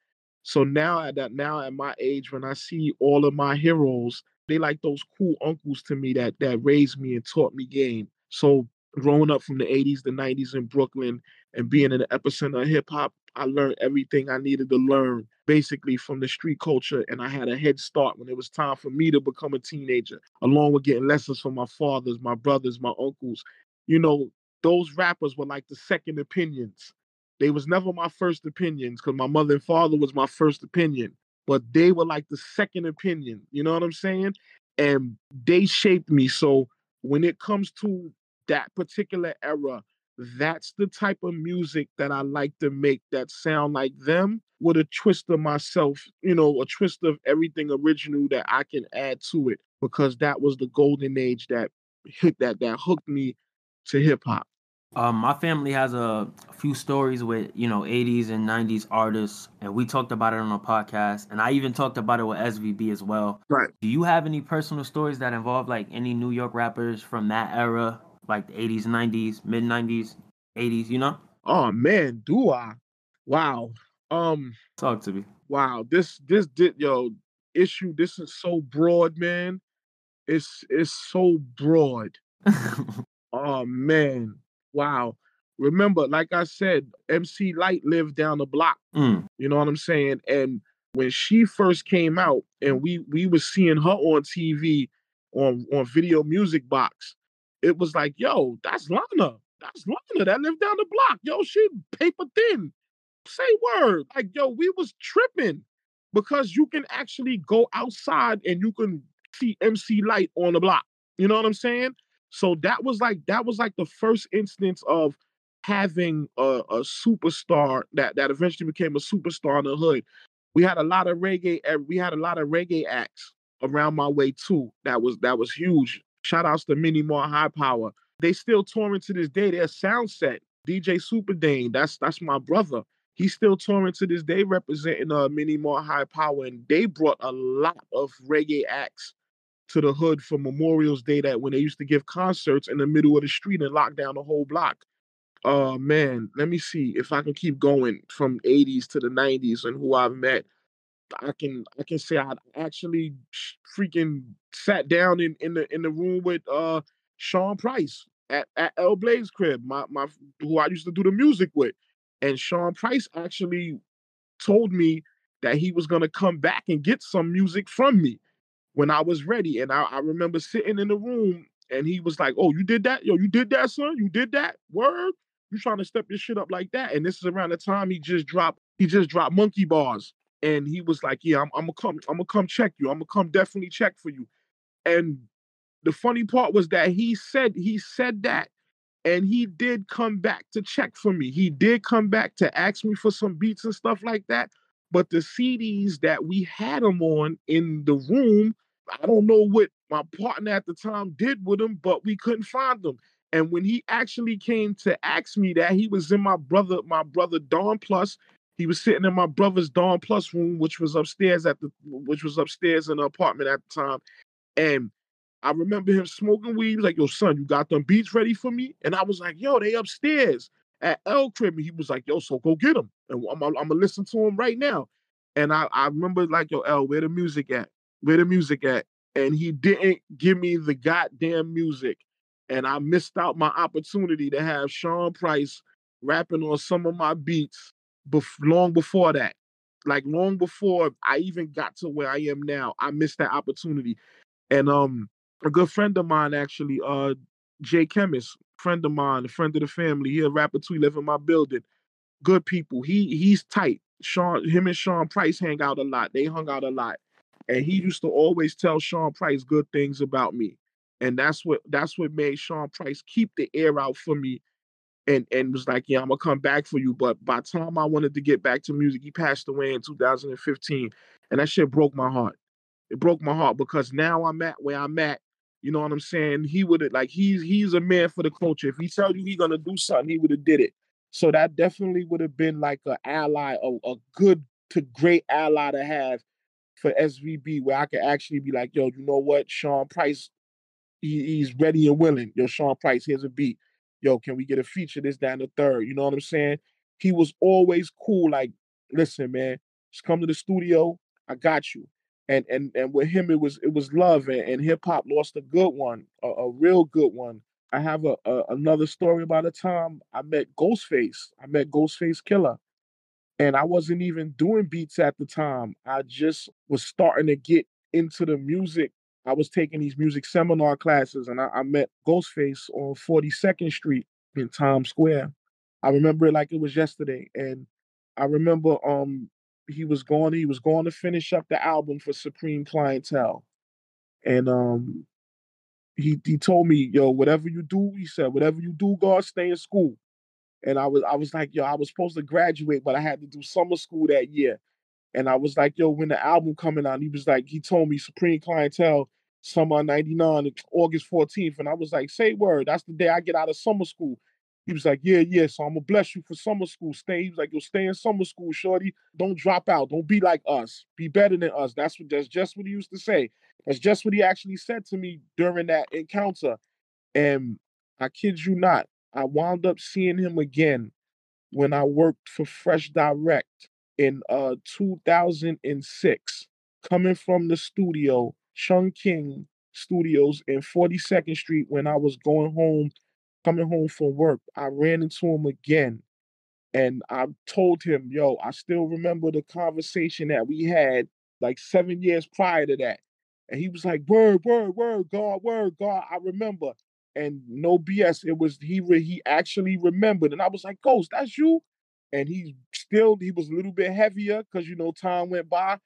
So now at that now at my age, when I see all of my heroes, they like those cool uncles to me that that raised me and taught me game. So growing up from the 80s, the 90s in Brooklyn and being in the epicenter of hip hop, I learned everything I needed to learn basically from the street culture. And I had a head start when it was time for me to become a teenager, along with getting lessons from my fathers, my brothers, my uncles. You know, those rappers were like the second opinions. They was never my first opinions because my mother and father was my first opinion, but they were like the second opinion. You know what I'm saying? And they shaped me. So when it comes to that particular era, that's the type of music that I like to make that sound like them with a twist of myself, you know, a twist of everything original that I can add to it because that was the golden age that hit that that hooked me to hip hop. Um, my family has a, few stories with you know 80s and 90s artists, and we talked about it on a podcast, and I even talked about it with SVB as well. Right. Do you have any personal stories that involve like any New York rappers from that era, like the 80s, 90s, mid 90s, 80s? You know? Oh man, do I? Wow. Um. Talk to me. Wow. This this did yo issue. This is so broad, man. It's it's so broad. oh man wow. Remember, like I said, MC Lyte lived down the block. Mm. You know what I'm saying? And when she first came out, and we we were seeing her on TV on on Video Music Box, it was like, yo, that's Lana. That's Lana that lived down the block. Yo, she paper thin. Say word. Like, yo, we was tripping because you can actually go outside and you can see MC Light on the block. You know what I'm saying? So that was like that was like the first instance of having a, a superstar that that eventually became a superstar in the hood. We had a lot of reggae. Eh, we had a lot of reggae acts around my way too. That was that was huge. Shout outs to Mini More High Power. They still touring to this day. Their sound set, DJ Super Dane. That's that's my brother. He's still touring to this day, representing uh Mini More High Power, and they brought a lot of reggae acts to the hood for Memorial's Day that when they used to give concerts in the middle of the street and lock down the whole block. Uh man, let me see if I can keep going from 80s to the 90s and who I've met. I can I can say I actually freaking sat down in, in the in the room with uh Sean Price at, at L Blaze crib, my my who I used to do the music with. And Sean Price actually told me that he was gonna come back and get some music from me when I was ready. And I, I remember sitting in the room and he was like, Oh, you did that? Yo, you did that, son? You did that? Word? You trying to step your shit up like that? And this is around the time he just dropped, he just dropped Monkey Barz. And he was like, Yeah, I'm, I'm gonna come, I'm gonna come check you. I'm gonna come definitely check for you. And the funny part was that he said, he said that and he did come back to check for me. He did come back to ask me for some beats and stuff like that. But the CDs that we had him on in the room I don't know what my partner at the time did with him, but we couldn't find him. And when he actually came to ask me that, he was in my brother, my brother Don Plus. He was sitting in my brother's Don Plus room, which was upstairs at the, which was upstairs in the apartment at the time. And I remember him smoking weed. He was like, "Yo, son, you got them beats ready for me?" And I was like, "Yo, they upstairs at L crib." And he was like, "Yo, so go get them, and I'm, I'm gonna listen to them right now." And I, I remember like, "Yo, L, where the music at?" Where the music at? And he didn't give me the goddamn music. And I missed out my opportunity to have Sean Price rapping on some of my beats bef- long before that. Like long before I even got to where I am now, I missed that opportunity. And um, a good friend of mine actually, uh, Jay Chemist, friend of mine, a friend of the family, he a rapper too, live in my building. Good people. He he's tight. Sean, him and Sean Price hang out a lot. They hung out a lot and he used to always tell Sean Price good things about me. And that's what that's what made Sean Price keep the air out for me and and was like, yeah, I'm gonna come back for you. But by the time I wanted to get back to music, he passed away in 2015. And that shit broke my heart. It broke my heart because now I'm at where I'm at. You know what I'm saying? He would have like he's he's a man for the culture. If he tell you he gonna do something, he would have did it. So that definitely would have been like an ally, a, a good to great ally to have for SVB where I could actually be like, yo, you know what, Sean Price, he, he's ready and willing. Yo, Sean Price, here's a beat. Yo, can we get a feature this down the third? You know what I'm saying? He was always cool. Like, listen, man, just come to the studio. I got you. And and and with him, it was it was love and, and hip hop lost a good one, a, a real good one I have a, a another story about a time I met Ghostface. I met Ghostface Killah. And I wasn't even doing beats at the time. I just was starting to get into the music. I was taking these music seminar classes and I, I met Ghostface on 42nd Street in Times Square. I remember it like it was yesterday. And I remember um he was going he was going to finish up the album for Supreme Clientele. And um he he told me, yo, whatever you do, he said, whatever you do, God, stay in school. And I was I was like, yo, I was supposed to graduate, but I had to do summer school that year. And I was like, yo, when the album coming out, he was like, he told me Supreme Clientele, summer 99, August 14th. And I was like, say word, that's the day I get out of summer school. He was like, yeah, yeah, so I'm gonna bless you for summer school. Stay. He was like, yo, stay in summer school, shorty. Don't drop out. Don't be like us. Be better than us. That's what that's just what he used to say. That's just what he actually said to me during that encounter. And I kid you not, I wound up seeing him again when I worked for Fresh Direct in uh 2006, coming from the studio, Chung King Studios in 42nd Street when I was going home coming home from work, I ran into him again and I told him, yo, I still remember the conversation that we had like seven years prior to that. And he was like, word, word, word, God, word, God, I remember. And no BS, it was he re- he actually remembered. And I was like, Ghost, that's you? And he still he was a little bit heavier because you know time went by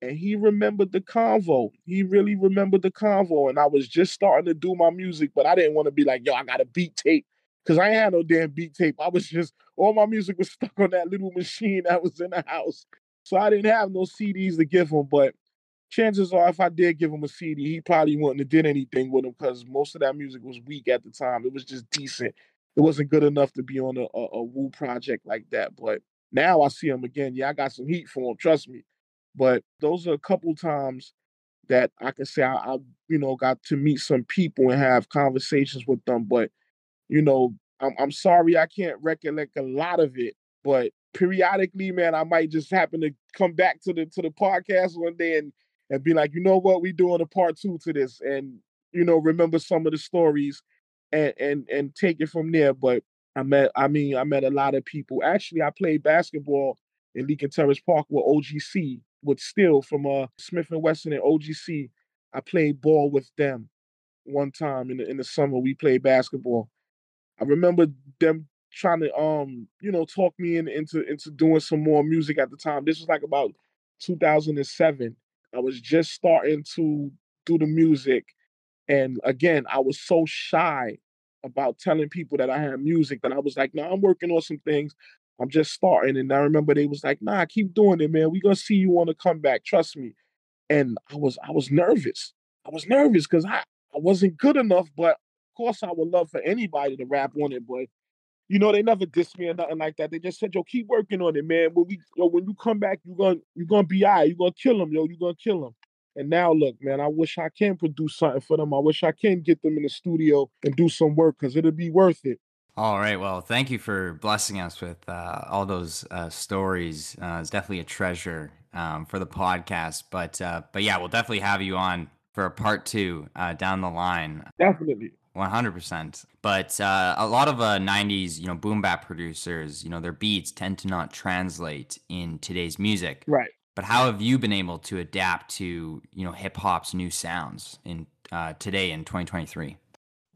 and he remembered the convo. He really remembered the convo. And I was just starting to do my music, but I didn't want to be like, yo, I got a beat tape. Cause I had no damn beat tape. I was just all my music was stuck on that little machine that was in the house. So I didn't have no CDs to give him. But chances are if I did give him a CD, he probably wouldn't have did anything with him because most of that music was weak at the time. It was just decent. It wasn't good enough to be on a, a, a Wu project like that. But now I see him again. Yeah, I got some heat for him. Trust me. But those are a couple times that I can say I, I, you know, got to meet some people and have conversations with them. But, you know, I'm, I'm sorry I can't recollect a lot of it. But periodically, man, I might just happen to come back to the to the podcast one day and and be like, you know what, we doing a part two to this, and you know, remember some of the stories and and and take it from there. But I met, I mean, I met a lot of people. Actually, I played basketball in Lincoln Terrace Park with OGC with Steele from uh Smif-N-Wessun and OGC. I played ball with them one time in the in the summer. We played basketball. I remember them trying to um you know talk me in, into into doing some more music at the time. This was like about 2007. I was just starting to do the music, and again I was so shy about telling people that I had music that I was like, no, nah, I'm working on some things. I'm just starting. And I remember they was like, nah, keep doing it, man. we gonna see you on the comeback. Trust me. And I was I was nervous. I was nervous because I, I wasn't good enough, but of course I would love for anybody to rap on it, but you know, they never dissed me or nothing like that. They just said, yo, keep working on it, man. When we yo, when you come back, you're gonna you're gonna be all right. You're gonna kill them, yo, you're gonna kill them. And now look, man, I wish I can produce something for them. I wish I can get them in the studio and do some work because it'll be worth it. All right. Well, thank you for blessing us with uh, all those uh, stories. Uh, it's definitely a treasure um, for the podcast. But uh, but yeah, we'll definitely have you on for a part two uh, down the line. Definitely. 100%. But uh, a lot of 90s, you know, boom bap producers, you know, their beats tend to not translate in today's music. Right. But how have you been able to adapt to, you know, hip hop's new sounds in today in 2023?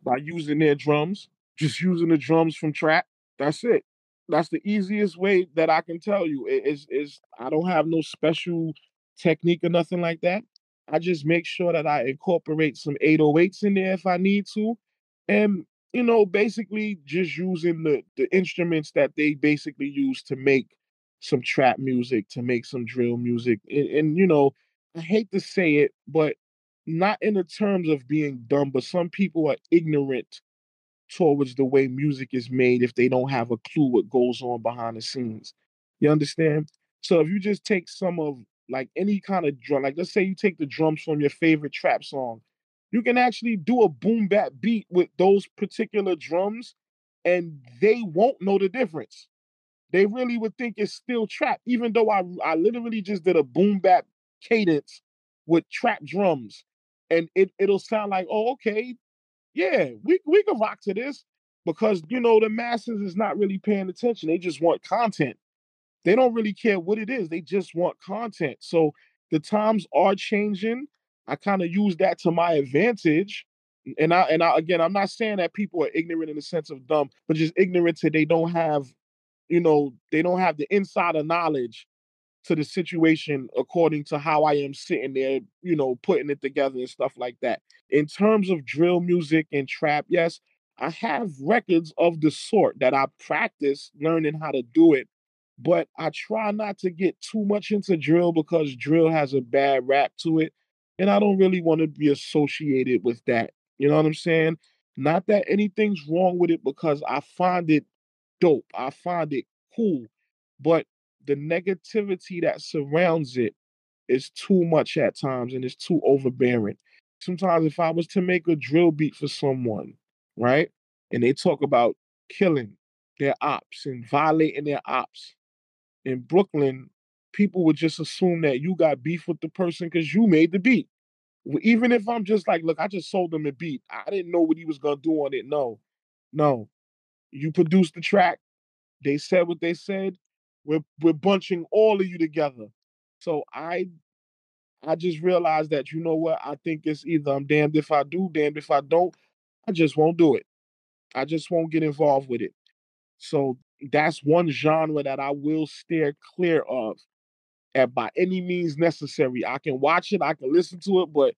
By using their drums just using the drums from trap. That's it. That's the easiest way that I can tell you. Is is I don't have no special technique or nothing like that. I just make sure that I incorporate some 808s in there if I need to. And you know, basically just using the the instruments that they basically use to make some trap music, to make some drill music. And, and you know, I hate to say it, but not in the terms of being dumb, but some people are ignorant towards the way music is made if they don't have a clue what goes on behind the scenes. You understand? So if you just take some of like any kind of drum, like let's say you take the drums from your favorite trap song, you can actually do a boom bap beat with those particular drums, and they won't know the difference. They really would think it's still trap, even though I I literally just did a boom bap cadence with trap drums, and it it'll sound like oh okay, yeah, we we can rock to this because you know the masses is not really paying attention. They just want content. They don't really care what it is. They just want content. So the times are changing. I kind of use that to my advantage. And I and I again, I'm not saying that people are ignorant in the sense of dumb, but just ignorant to they don't have, you know, they don't have the insider knowledge to the situation according to how I am sitting there, you know, putting it together and stuff like that. In terms of drill music and trap, yes, I have records of the sort that I practice learning how to do it, but I try not to get too much into drill because drill has a bad rap to it. And I don't really want to be associated with that. You know what I'm saying? Not that anything's wrong with it because I find it dope. I find it cool. But the negativity that surrounds it is too much at times and it's too overbearing. Sometimes, if I was to make a drill beat for someone, right, and they talk about killing their ops and violating their ops in Brooklyn, people would just assume that you got beef with the person because you made the beat. Even if I'm just like, look, I just sold him a beat. I didn't know what he was gonna do on it. No, no. You produced the track. They said what they said. We're we're bunching all of you together. So I I just realized that you know what? I think it's either I'm damned if I do, damned if I don't. I just won't do it. I just won't get involved with it. So that's one genre that I will steer clear of at by any means necessary. I can watch it, I can listen to it, but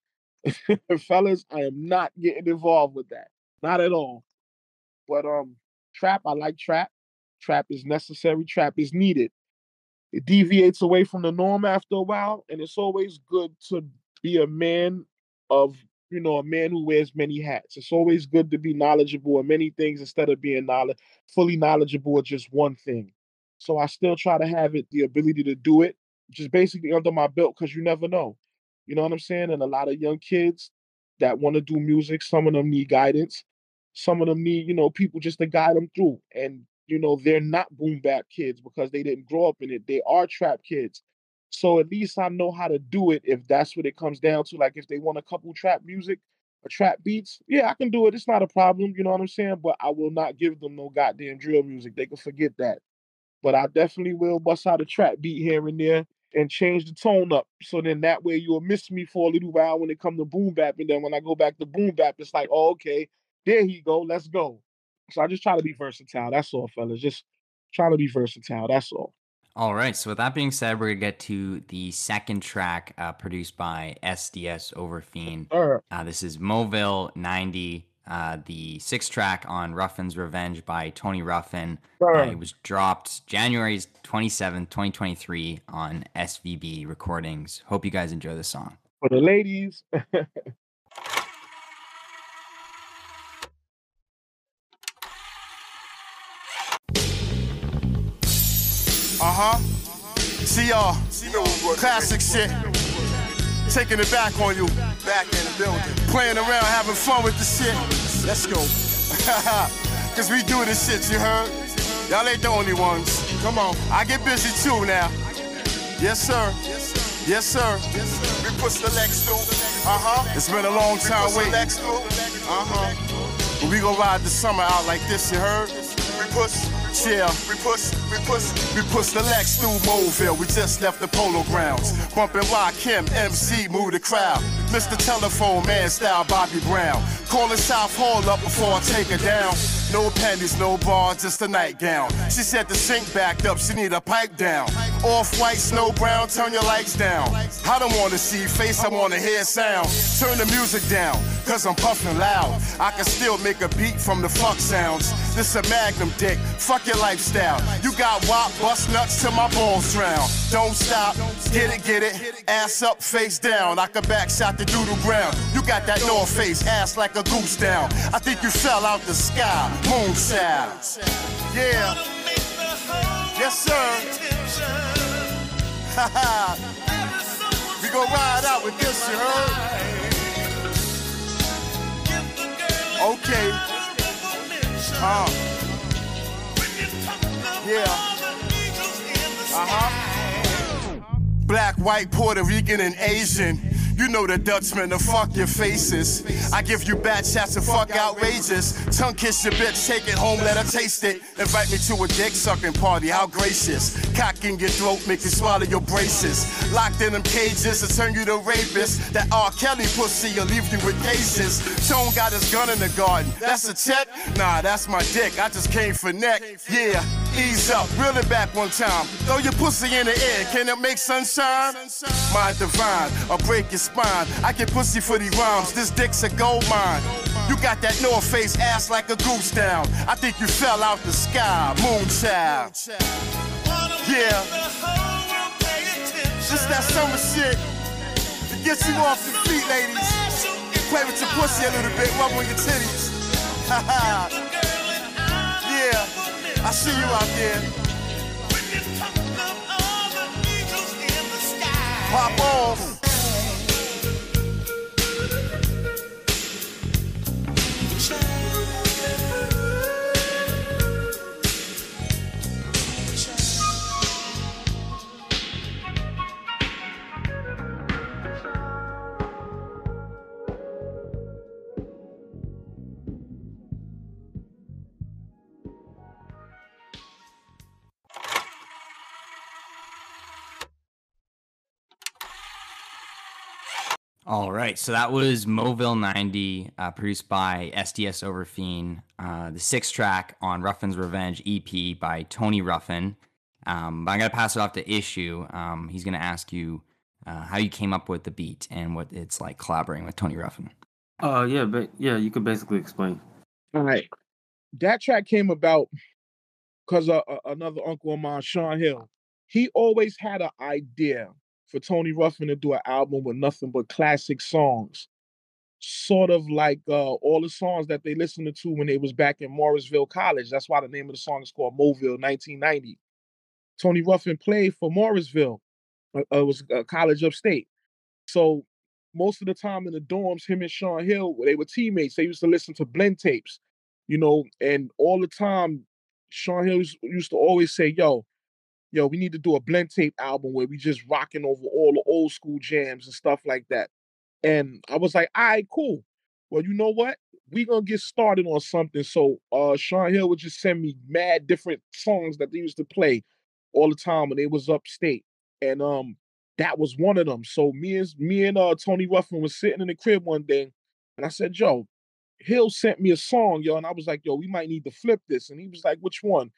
fellas, I am not getting involved with that. Not at all. But um trap, I like trap. Trap is necessary, trap is needed. It deviates away from the norm after a while, and it's always good to be a man of, you know, a man who wears many hats. It's always good to be knowledgeable in many things instead of being knowledge fully knowledgeable of just one thing. So I still try to have it the ability to do it, just basically under my belt, because you never know. You know what I'm saying? And a lot of young kids that want to do music, some of them need guidance. Some of them need, you know, people just to guide them through. And you know, they're not boom bap kids because they didn't grow up in it. They are trap kids. So at least I know how to do it if that's what it comes down to. Like if they want a couple trap music or trap beats, yeah, I can do it. It's not a problem. You know what I'm saying? But I will not give them no goddamn drill music. They can forget that. But I definitely will bust out a trap beat here and there and change the tone up. So then that way you'll miss me for a little while when it come to boom bap. And then when I go back to boom bap, it's like, oh, okay, there he go. Let's go. So I just try to be versatile. That's all, fellas. Just trying to be versatile. That's all. All right. So with that being said, we're gonna get to the second track uh, produced by SDS Overfiend. Sure. Uh, this is Mobile 90, uh, the sixth track on Ruffin's Revenge by Tony Ruffin. Uh, it was dropped January 27th, 2023 on SVB Recordings. Hope you guys enjoy the song. For the ladies. Uh huh. See y'all. Classic shit. Taking it back on you. Back in the building. Playing around, having fun with the shit. Let's go. Cause we do this shit, you heard? Y'all ain't the only ones. Come on. I get busy too now. Yes, sir. Yes, sir. We push the Lex through. Uh huh. It's been a long time waiting. We push the legs too. Uh huh. But we gon' ride the summer out like this, you heard? We push. Yeah, we push, we push, we push the Lex through Mobile. We just left the polo grounds. Bumping Rakim, MC, move the crowd. Mr. Telephone Man style Bobby Brown. Calling South Hall up before I take her down. No panties, no bra, just a nightgown. She said the sink backed up, she need a pipe down. Off white, snow brown, turn your lights down. I don't wanna see face, I wanna hear sound. Turn the music down, cause I'm puffing loud. I can still make a beat from the fuck sounds. This a magnum dick, fuck your lifestyle. You got wop, bust nuts till my balls drown. Don't stop, get it, get it. Ass up, face down. I can back shot the doodle ground. You got that north face, ass like a goose down. I think you fell out the sky, moon child. Yeah. Yes, sir. We gon' ride out with this, you heard? Okay. Uh. Yeah. Uh huh. Black, white, Puerto Rican, and Asian. You know the Dutchman, the fuck your faces. I give you bad chats and fuck outrageous. Tongue kiss your bitch, take it home, let her taste it. Invite me to a dick sucking party, how gracious. Cock in your throat, make you swallow your braces. Locked in them cages to turn you to rapist. That R. Kelly pussy will leave you with cases. Tone got his gun in the garden. That's a check? Nah, that's my dick. I just came for neck. Yeah, ease up, reel it back one time. Throw your pussy in the air, can it make sunshine? My divine, I'll break your spine. I get pussy for these rhymes, this dick's a gold mine. You got that North Face ass like a goose down. I think you fell out the sky, moonchild. Yeah. Just that summer shit to get you off your feet, ladies. Play with your pussy a little bit, rub on your titties. yeah, I see you out there. Pop off. All right, so that was Mobile 90, uh, produced by SDS Overfiend, uh, the sixth track on Ruffin's Revenge EP by Tony Ruffin. Um, but I'm going to pass it off to Issue. Um, he's going to ask you uh, how you came up with the beat and what it's like collaborating with Tony Ruffin. Uh, yeah, but yeah, you could basically explain. All right. That track came about because uh, uh, another uncle of mine, Sean Hill, he always had an idea for Tony Ruffin to do an album with nothing but classic songs. Sort of like uh, all the songs that they listened to when they was back in Morrisville College. That's why the name of the song is called Mobile 1990. Tony Ruffin played for Morrisville. Uh, uh, it was a college upstate. So most of the time in the dorms, him and Sean Hill, they were teammates. They used to listen to blend tapes, you know, and all the time, Sean Hill used to always say, yo, yo, we need to do a blend tape album where we just rocking over all the old school jams and stuff like that. And I was like, all right, cool. Well, you know what? We gonna get started on something. So uh Sean Hill would just send me mad different songs that they used to play all the time when they was upstate. And um that was one of them. So me and me and uh Tony Ruffin was sitting in the crib one day, and I said, Joe, Hill sent me a song, yo, and I was like, yo, we might need to flip this. And he was like, which one?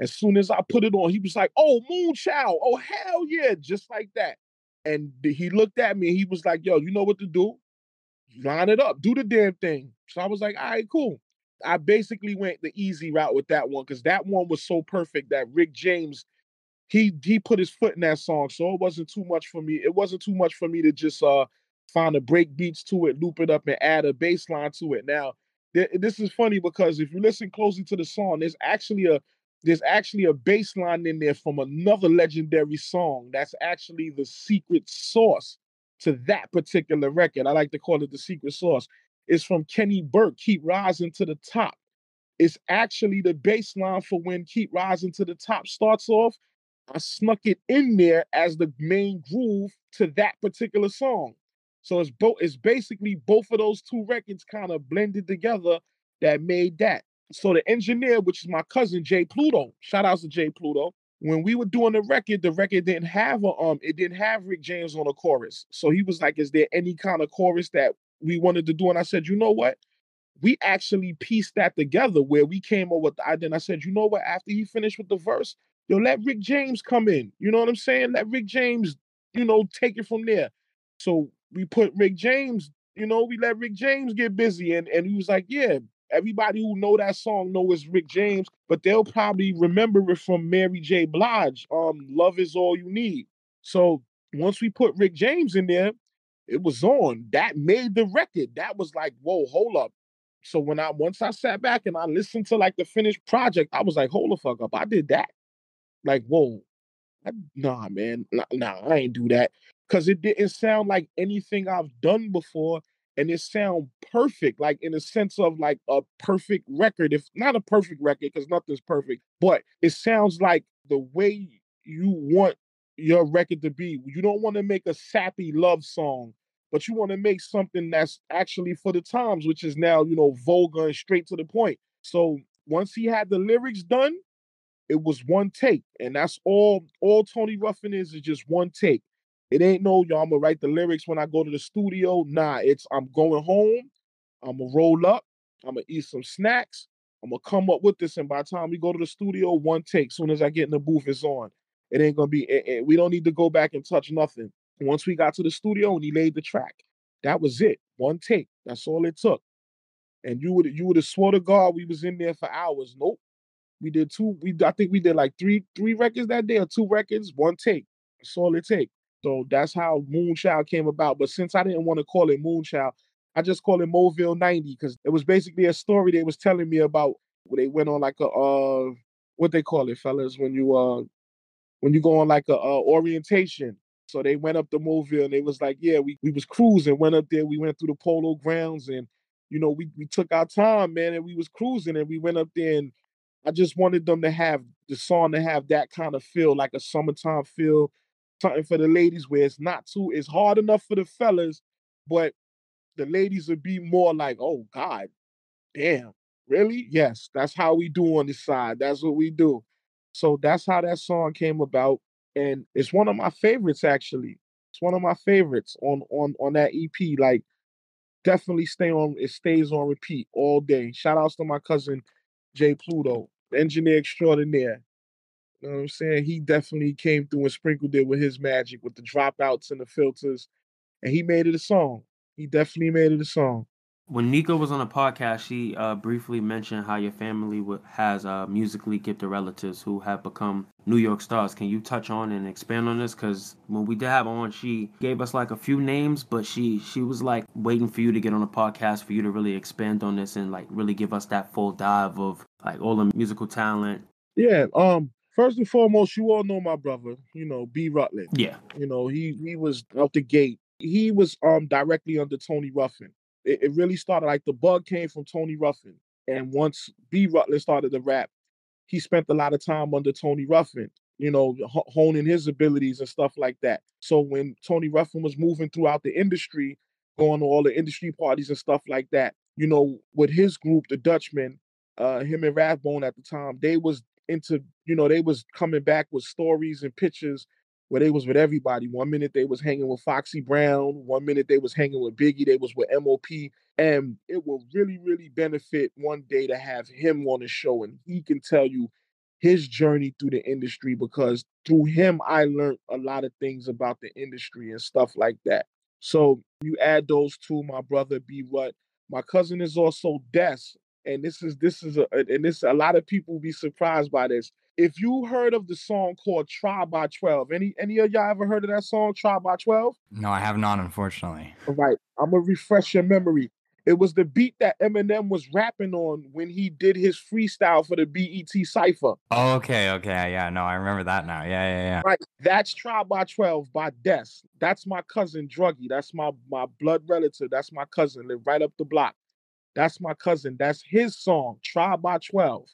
As soon as I put it on, he was like, "Oh, Moonchild! Oh, hell yeah!" Just like that. And he looked at me and he was like, "Yo, you know what to do? Line it up, do the damn thing." So I was like, "All right, cool." I basically went the easy route with that one because that one was so perfect that Rick James, he he put his foot in that song, so it wasn't too much for me. It wasn't too much for me to just uh find the break beats to it, loop it up, and add a bass line to it. Now, th- this is funny because if you listen closely to the song, there's actually a there's actually a bass line in there from another legendary song that's actually the secret sauce to that particular record. I like to call it the secret sauce. It's from Kenny Burke, Keep Rising to the Top. It's actually the bass line for when Keep Rising to the Top starts off. I snuck it in there as the main groove to that particular song. So it's both it's basically both of those two records kind of blended together that made that so the engineer, which is my cousin Jay Pluto, shout outs to Jay Pluto. When we were doing the record, the record didn't have a um, it didn't have Rick James on a chorus. So he was like, "Is there any kind of chorus that we wanted to do?" And I said, "You know what? We actually pieced that together where we came up with the idea." And I said, "You know what? After he finished with the verse, yo, let Rick James come in. You know what I'm saying? Let Rick James, you know, take it from there." So we put Rick James. You know, we let Rick James get busy, and and he was like, "Yeah, everybody who know that song know it's Rick James, but they'll probably remember it from Mary J. Blige. Um, Love is all you need. So once we put Rick James in there, it was on. That made the record. That was like, whoa, hold up. So when I once I sat back and I listened to like the finished project, I was like, hold the fuck up. I did that. Like, whoa. I, nah, man. Nah, nah, I ain't do that. Cause it didn't sound like anything I've done before and it sound perfect like in a sense of like a perfect record if not a perfect record because nothing's perfect but it sounds like the way you want your record to be you don't want to make a sappy love song but you want to make something that's actually for the times, which is now, you know, vulgar and straight to the point. So once he had the lyrics done, it was one take. And that's all all Tony Ruffin is is just one take. It ain't no, y'all, I'm gonna write the lyrics when I go to the studio. Nah, it's I'm going home, I'm gonna roll up, I'm gonna eat some snacks, I'm gonna come up with this, and by the time we go to the studio, one take. Soon as I get in the booth, it's on. It ain't gonna be. It, it, we don't need to go back and touch nothing. Once we got to the studio and he laid the track, that was it. One take. That's all it took. And you would you would have swore to God we was in there for hours. Nope. We did two. We I think we did like three three records that day or two records, one take. That's all it take. So that's how Moonchild came about. But since I didn't want to call it Moonchild, I just call it Moville 90 because it was basically a story they was telling me about where they went on like a uh what they call it, fellas, when you uh when you go on like a uh, orientation. So they went up to Moville and they was like, yeah, we, we was cruising, went up there, we went through the polo grounds and you know, we, we took our time, man, and we was cruising and we went up there and I just wanted them to have the song to have that kind of feel, like a summertime feel, something for the ladies where it's not too, it's hard enough for the fellas, but the ladies would be more like, oh God, damn, really? Yes, that's how we do on this side. That's what we do. So that's how that song came about. And it's one of my favorites actually. It's one of my favorites on on on that EP. Like definitely stay on it stays on repeat all day. Shout outs to my cousin Jay Pluto, engineer extraordinaire. You know what I'm saying? He definitely came through and sprinkled it with his magic with the dropouts and the filters. And he made it a song. He definitely made it a song. When Nico was on the podcast, she uh, briefly mentioned how your family w- has uh, musically gifted relatives who have become New York stars. Can you touch on and expand on this? Because when we did have on, she gave us like a few names, but she she was like waiting for you to get on the podcast for you to really expand on this and like really give us that full dive of like all the musical talent. Yeah. Um. First and foremost, you all know my brother. You know, B. Rutland. Yeah. You know, he he was out the gate. He was um directly under Tony Ruffin it, it really started like the bug came from Tony Ruffin. And once B. Rutland started to rap, he spent a lot of time under Tony Ruffin, you know, honing his abilities and stuff like that. So when Tony Ruffin was moving throughout the industry, going to all the industry parties and stuff like that, you know, with his group, the Dutchmen, uh, him and Rathbone at the time, they was into, you know, they was coming back with stories and pictures where they was with everybody. One minute they was hanging with Foxy Brown, one minute they was hanging with Biggie, they was with MOP, and it will really, really benefit one day to have him on the show, and he can tell you his journey through the industry because through him I learned a lot of things about the industry and stuff like that. So you add those two, my brother B. What my cousin is also Des, and this is this is a and this a lot of people be surprised by this if you heard of the song called "Tribe by 12, any any of y'all ever heard of that song, "Tribe by 12? No, I have not, unfortunately. All right. I'm gonna refresh your memory. It was the beat that Eminem was rapping on when he did his freestyle for the BET Cypher. Oh, okay, okay. Yeah, no, I remember that now. Yeah, yeah, yeah. Right. That's Tribe by 12 by Des. That's my cousin Druggy. That's my my blood relative. That's my cousin. Live right up the block. That's my cousin. That's his song, Tribe by 12.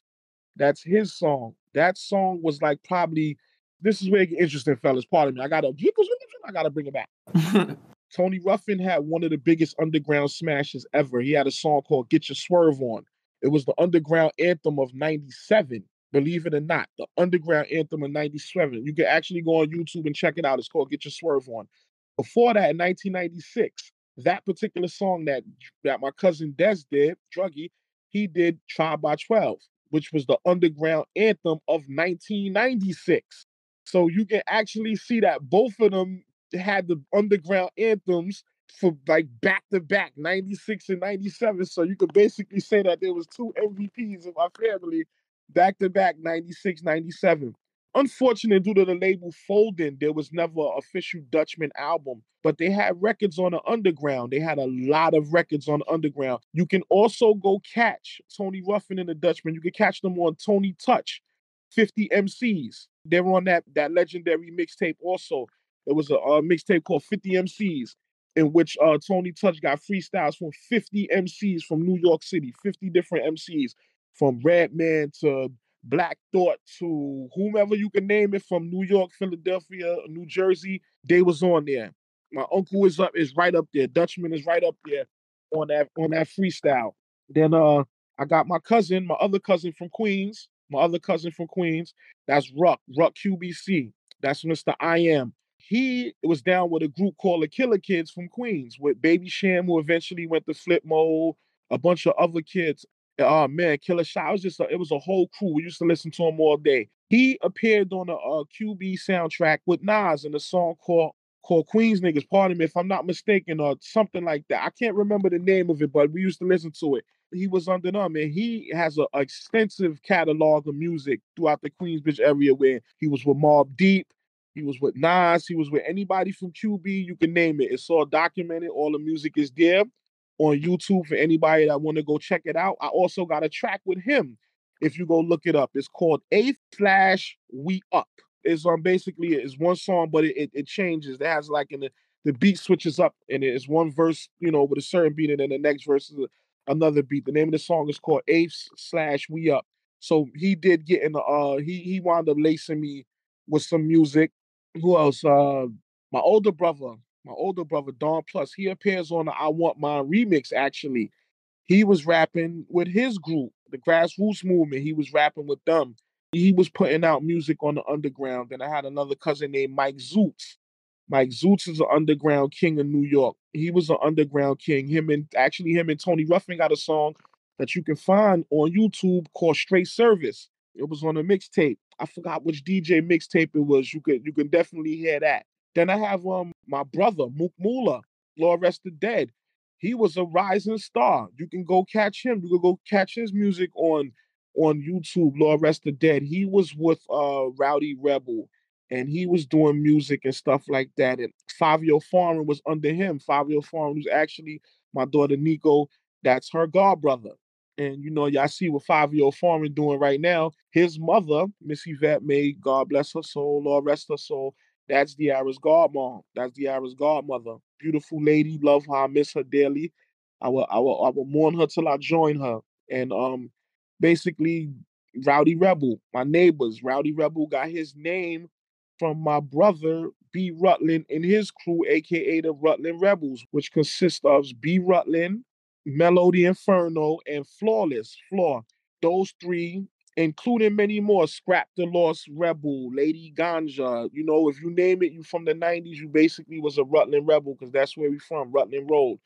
That's his song. That song was like probably this is where it get interesting, fellas. Pardon me. I gotta I gotta bring it back. Tony Ruffin had one of the biggest underground smashes ever. He had a song called Get Your Swerve On. It was the underground anthem of 97. Believe it or not, the underground anthem of 97. You can actually go on YouTube and check it out. It's called Get Your Swerve On. Before that, in 1996, that particular song that, that my cousin Des did, Druggy, he did Tribe by 12 which was the underground anthem of 1996. So you can actually see that both of them had the underground anthems for like back to back 96 and 97 so you could basically say that there was two mvps in my family back to back 96 97 Unfortunate due to the label folding, there was never an official Dutchman album, but they had records on the underground. They had a lot of records on the underground. You can also go catch Tony Ruffin and the Dutchman. You can catch them on Tony Touch, 50 MCs. They were on that, that legendary mixtape also. There was a, a mixtape called 50 MCs in which uh, Tony Touch got freestyles from 50 MCs from New York City, 50 different MCs, from Redman to Black Thought to whomever you can name it from New York, Philadelphia, New Jersey, they was on there. My uncle is up is right up there. Dutchman is right up there on that on that freestyle. Then uh I got my cousin, my other cousin from Queens, my other cousin from Queens. That's Ruck, Ruck QBC. That's Mr. I Am. He was down with a group called the Killer Kids from Queens with Baby Sham, who eventually went to Flip Mode, a bunch of other kids. Oh man, Killer Shot. It was just a, it was a whole crew. We used to listen to him all day. He appeared on a, a QB soundtrack with Nas in a song called called Queens Niggas. Pardon me if I'm not mistaken, or something like that. I can't remember the name of it, but we used to listen to it. He was under them, and he has an extensive catalog of music throughout the Queensbridge area where he was with Mobb Deep, he was with Nas, he was with anybody from QB, you can name it. It's all documented. All the music is there on YouTube for anybody that want to go check it out. I also got a track with him. If you go look it up, it's called Eighth Slash We Up. It's um basically it's one song, but it, it, it changes. It has like in the the beat switches up and it's one verse, you know, with a certain beat, and then the next verse is another beat. The name of the song is called Eighth Slash We Up. So he did get in the uh he he wound up lacing me with some music. Who else? Uh my older brother, my older brother Don Plus, he appears on the I Want Mine remix actually. He was rapping with his group, the grassroots movement. He was rapping with them. He was putting out music on the underground. And I had another cousin named Mike Zoots. Mike Zoots is an underground king in New York. He was an underground king. Him and actually him and Tony Ruffin got a song that you can find on YouTube called Straight Service. It was on a mixtape. I forgot which DJ mixtape it was. You could you can definitely hear that. Then I have um my brother Mook Moolah, Lord rest the dead. He was a rising star. You can go catch him. You can go catch his music on on YouTube. Lord rest the dead. He was with uh Rowdy Rebel and he was doing music and stuff like that. And Fivio Foreign was under him. Fivio Foreign was actually my daughter Nico. That's her god brother. And you know, y'all see what Fivio Foreign doing right now. His mother, Miss Yvette May, God bless her soul, Lord rest her soul. That's Diarra's godmom. That's Diarra's godmother. Beautiful lady, love her. I miss her dearly. I will, I will, I will mourn her till I join her. And um, basically, Rowdy Rebel, my neighbors, Rowdy Rebel got his name from my brother B. Rutland and his crew, aka the Rutland Rebels, which consists of B. Rutland, Melody Inferno, and Flawless Flaw. Those three, including many more, Scrap the Lost Rebel, Lady Ganja. You know, if you name it, you from the 90s, you basically was a Rutland Rebel because that's where we from, Rutland Road.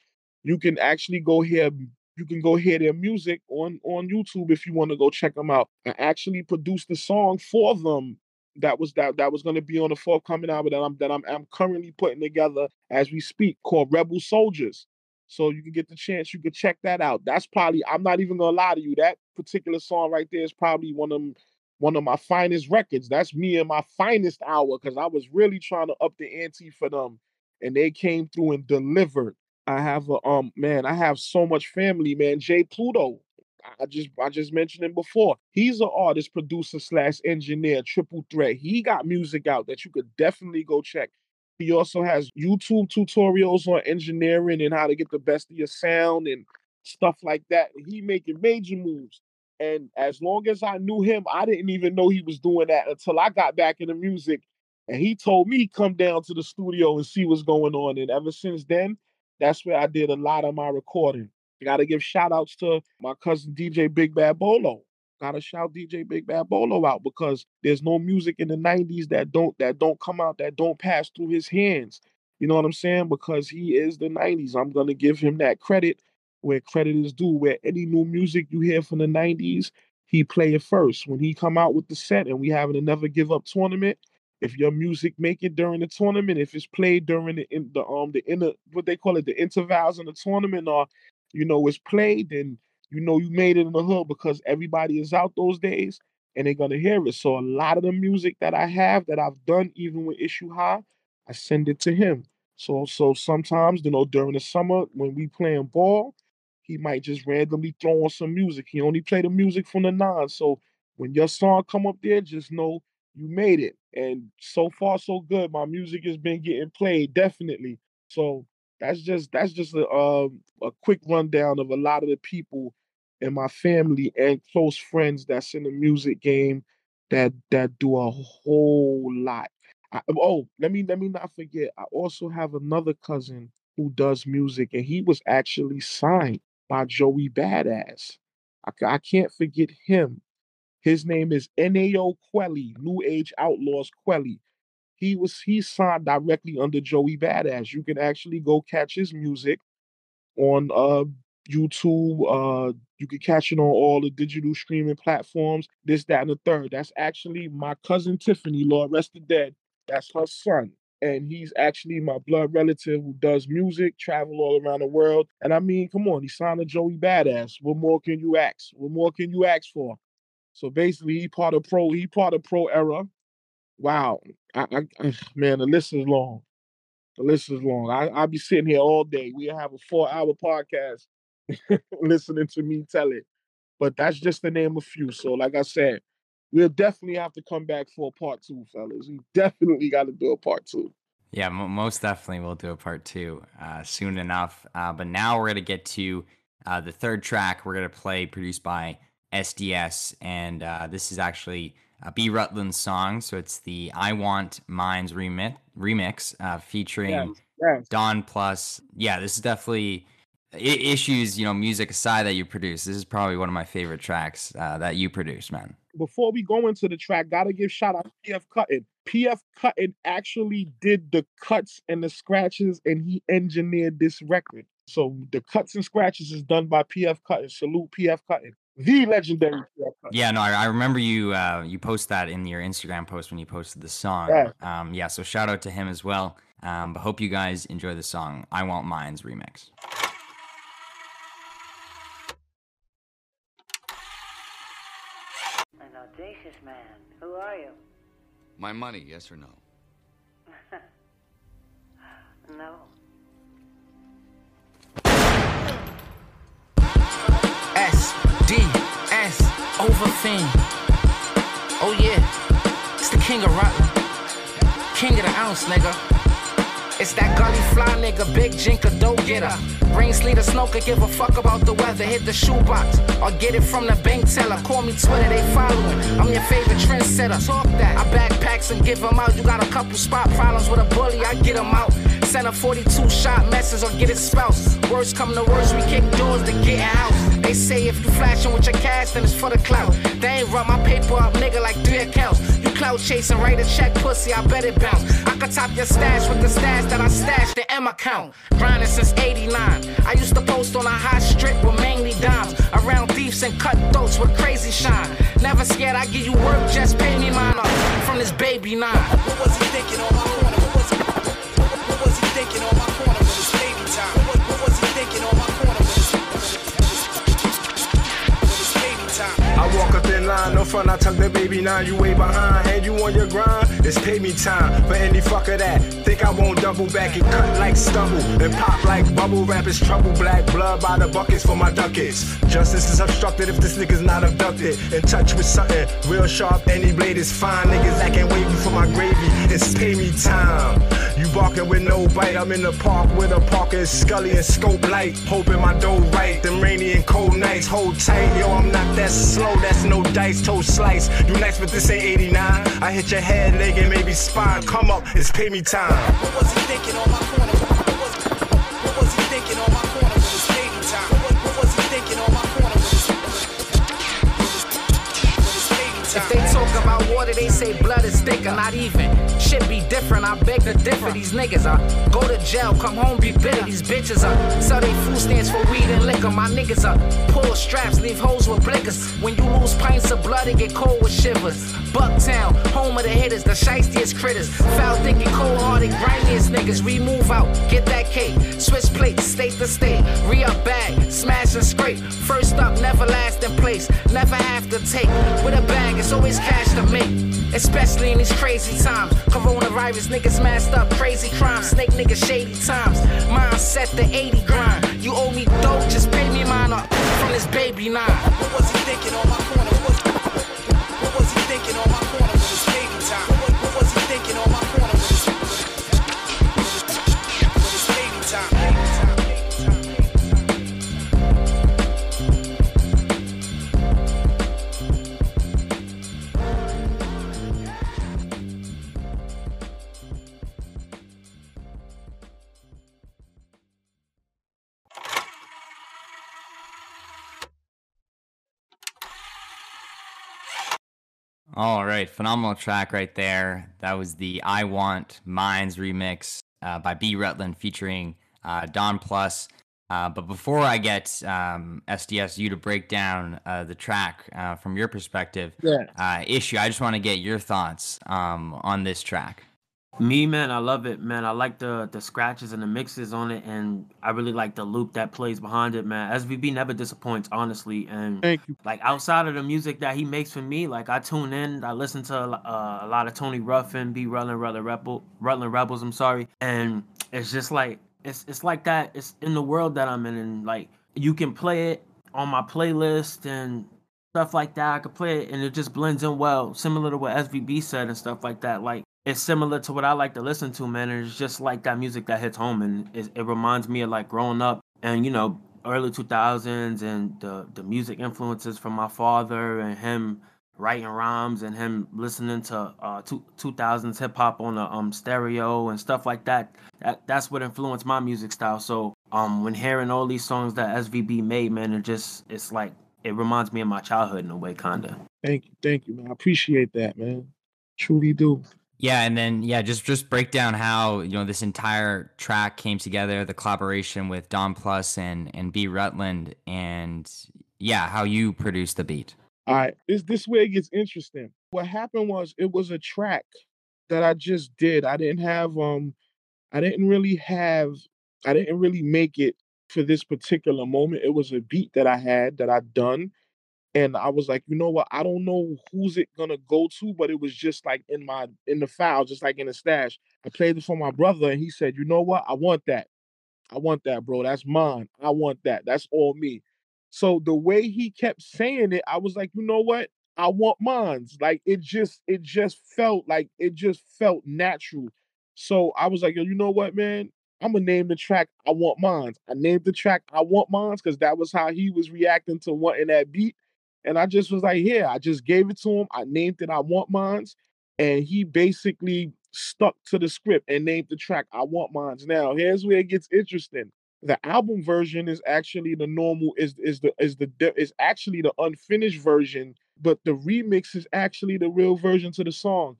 You can actually go hear you can go hear their music on on YouTube if you want to go check them out. I actually produced a song for them that was that that was going to be on the forthcoming album that I'm that I'm, I'm currently putting together as we speak called Rebel Soldiers. So you can get the chance, you can check that out. That's probably I'm not even gonna lie to you. That particular song right there is probably one of one of my finest records. That's me in my finest hour because I was really trying to up the ante for them, and they came through and delivered. I have a um man, I have so much family, man. Jay Pluto, I just I just mentioned him before. He's an artist, producer slash engineer, triple threat. He got music out that you could definitely go check. He also has YouTube tutorials on engineering and how to get the best of your sound and stuff like that. He making major moves. And as long as I knew him, I didn't even know he was doing that until I got back into music. And he told me come down to the studio and see what's going on. And ever since then, that's where I did a lot of my recording. Gotta give shout outs to my cousin DJ Big Bad Bolo. Gotta shout DJ Big Bad Bolo out because there's no music in the 90s that don't that don't come out, that don't pass through his hands. You know what I'm saying? Because he is the 90s. I'm gonna give him that credit where credit is due. Where any new music you hear from the 90s, he play it first. When he come out with the set and we having a never give up tournament, if your music make it during the tournament, if it's played during the in, the um the inner what they call it the intervals in the tournament, or you know it's played, then you know you made it in the hood because everybody is out those days and they're gonna hear it. So a lot of the music that I have that I've done, even with Issue High, I send it to him. So so sometimes, you know, during the summer when we playing ball, he might just randomly throw on some music. He only play the music from the nine. So when your song come up there, just know you made it. And so far so good. My music has been getting played, definitely. So that's just that's just a um, a quick rundown of a lot of the people in my family and close friends that's in the music game that that do a whole lot. I, oh, let me let me not forget. I also have another cousin who does music, and he was actually signed by Joey Badass. I, I can't forget him. His name is Nao Quelly, New Age Outlaws Quelly. He was he signed directly under Joey Badass. You can actually go catch his music on uh YouTube. Uh, you can catch it on all the digital streaming platforms. This, that, and the third. That's actually my cousin Tiffany. Lord rest the dead. That's her son. And he's actually my blood relative who does music, travel all around the world. And I mean, come on, he signed a Joey Badass. What more can you ask? What more can you ask for? So basically, he part of pro. He part of pro era. Wow, I, I, man, the list is long. The list is long. I, I'll be sitting here all day. We have a four-hour podcast listening to me tell it. But that's just the name of few. So, like I said, we'll definitely have to come back for a part two, fellas. We definitely got to do a part two. Yeah, most definitely we'll do a part two uh, soon enough. Uh, but now we're going to get to uh, the third track we're going to play, produced by SDS. And uh, this is actually a B. Rutland's song. So it's the I Want Mines remix, remix uh, featuring yes, yes. Don Plus. Yeah, this is definitely issues, you know, music aside that you produce, this is probably one of my favorite tracks uh, that you produce, man. Before we go into the track, gotta give shout out to PF Cuttin. PF Cuttin actually did the cuts and the scratches, and he engineered this record. So the cuts and scratches is done by PF Cuttin. Salute PF Cuttin. The legendary PF Cuttin. Yeah, no, I, I remember you uh, you post that in your Instagram post when you posted the song. Yeah. Um, yeah, so shout out to him as well. Um, but hope you guys enjoy the song I Want Mines remix. audacious man. Who are you? My money, yes or no? no. S D S over Overfiend. Oh yeah, it's the king of rock, king of the ounce, nigga. It's that gully fly nigga, big jinker, dough getter. Brain sleeter, snoker, give a fuck about the weather. Hit the shoebox or get it from the bank teller. Call me Twitter, they following. I'm your favorite trendsetter. Talk that. I backpacks and give them out. You got a couple spot problems with a bully, I get them out. Send a 42 shot message or get it spouse. Worst come to worst, we kick doors to get out. They say if you flashing with your cash, then it's for the clout. They ain't run my paper up, nigga, like three accounts. You clout chasing, write a check, pussy, I bet it bounce. I could top your stash with the stash that I stashed in M account. Grinding since 89. I used to post on a high strip with mainly dimes. Around thieves and cut throats with crazy shine. Never scared, I give you work, just pay me mine up from this baby nine. What was he thinking on my corner? Walk a thin line, no front, I tuck the baby nine. You way behind, and you on your grind. It's pay me time for any fucker that think I won't double back and cut like stubble and pop like bubble wrap. It's trouble, black blood by the buckets for my ducats. Justice is obstructed if this nigga's not abducted. In touch with something real sharp, any blade is fine. Niggas acting wavy for my gravy. It's pay me time. You barking with no bite. I'm in the park with a Parker, Scully, and scope light. Hoping my dough right. Them rainy and cold nights. Hold tight, yo. I'm not that slow. That's no dice, toast slice. You nice, but this ain't 89. I hit your head, leg, and maybe spine. Come up, it's pay me time. What was he thinking on my? They say blood is thicker, not even. Shit be different, I beg to differ. These niggas are go to jail, come home, be bitter. These bitches are sell they food stands for weed and liquor. My niggas are pull straps, leave holes with blickers. When you lose pints of blood, it get cold with shivers. Bucktown, home of the hitters, the shiestiest critters. Foul thinking, cold hearted, grimiest niggas. We move out, get that cake. Switch plates, state to state. Re up bag, smash and scrape. First up, never last in place. Never have to take. With a bag, it's always cash to make. Especially in these crazy times. Coronavirus, niggas masked up, crazy crimes. Snake niggas, shady times. Mine set the 80 grind. You owe me dope, just pay me mine up from this baby nine. What was he thinking on my corner? All right, phenomenal track right there. That was the I Want Mines remix uh, by B. Rutland featuring uh, Don Plus. Uh, but before I get um, SDS you to break down uh, the track uh, from your perspective, Yeah. uh, issue, I just want to get your thoughts um, on this track. Me, man, I love it, man. I like the the scratches and the mixes on it, and I really like the loop that plays behind it, man. SVB never disappoints, honestly. And Thank you. like outside of the music that he makes for me, like I tune in, I listen to uh, a lot of Tony Ruffin, B. Rutland, Rutland Rebel, Rutland Rebels. I'm sorry, and it's just like it's it's like that. It's in the world that I'm in, and like you can play it on my playlist and stuff like that. I could play it, and it just blends in well, similar to what SVB said and stuff like that. Like it's similar to what I like to listen to, man. It's just like that music that hits home, and it, it reminds me of like growing up and you know early 2000s and the the music influences from my father and him writing rhymes and him listening to uh two, 2000s hip hop on a um stereo and stuff like that. That that's what influenced my music style. So um when hearing all these songs that SVB made, man, it just it's like it reminds me of my childhood in a way, kinda. Thank you. Thank you, man. I appreciate that, man. Truly do. Yeah, and then yeah, just just break down how you know this entire track came together, the collaboration with Don Plus and and B Rutland, and yeah, how you produced the beat. All right, this this way it gets interesting. What happened was it was a track that I just did. I didn't have um, I didn't really have, I didn't really make it for this particular moment. It was a beat that I had that I'd done, and I was like, you know what? I don't know who's it gonna go to, but it was just like in my in the file, just like in the stash. I played it for my brother, and he said, you know what? I want that. I want that, bro. That's mine. I want that. That's all me. So the way he kept saying it, I was like, you know what? I want mines. Like it just, it just felt like it just felt natural. So I was like, yo, you know what, man? I'm gonna name the track I Want Mines. I named the track I Want Mines because that was how he was reacting to wanting that beat. And I just was like, yeah, I just gave it to him. I named it I Want Mines. And he basically stuck to the script and named the track I Want Mines. Now, here's where it gets interesting. The album version is actually the normal is is the is the is actually the unfinished version, but the remix is actually the real version to the song.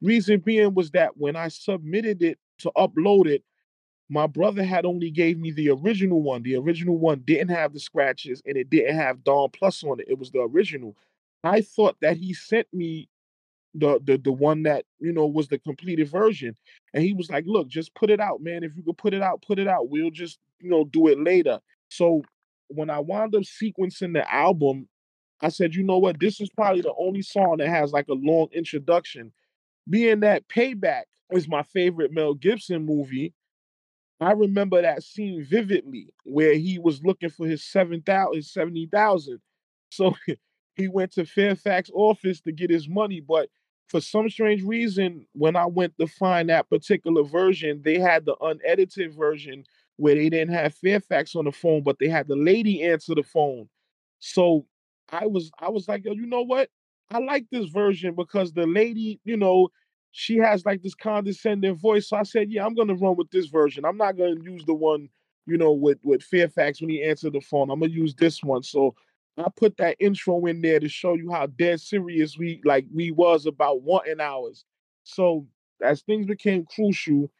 Reason being was that when I submitted it to upload it, my brother had only gave me the original one. The original one didn't have the scratches and it didn't have Don Plus on it. It was the original. I thought that he sent me the the the one that you know was the completed version, and he was like, "Look, just put it out, man. If you could put it out, put it out. We'll just you know do it later." So when I wound up sequencing the album, I said, "You know what? This is probably the only song that has like a long introduction." Being that Payback is my favorite Mel Gibson movie, I remember that scene vividly where he was looking for his seven thousand, seventy thousand. So he went to Fairfax office to get his money, but for some strange reason, when I went to find that particular version, they had the unedited version where they didn't have Fairfax on the phone, but they had the lady answer the phone. So I was I was like, yo, you know what? I like this version because the lady, you know, she has like this condescending voice. So I said, yeah, I'm gonna run with this version. I'm not gonna use the one, you know, with with Fairfax when he answered the phone. I'm gonna use this one. So I put that intro in there to show you how dead serious we like we was about wanting ours. So as things became crucial,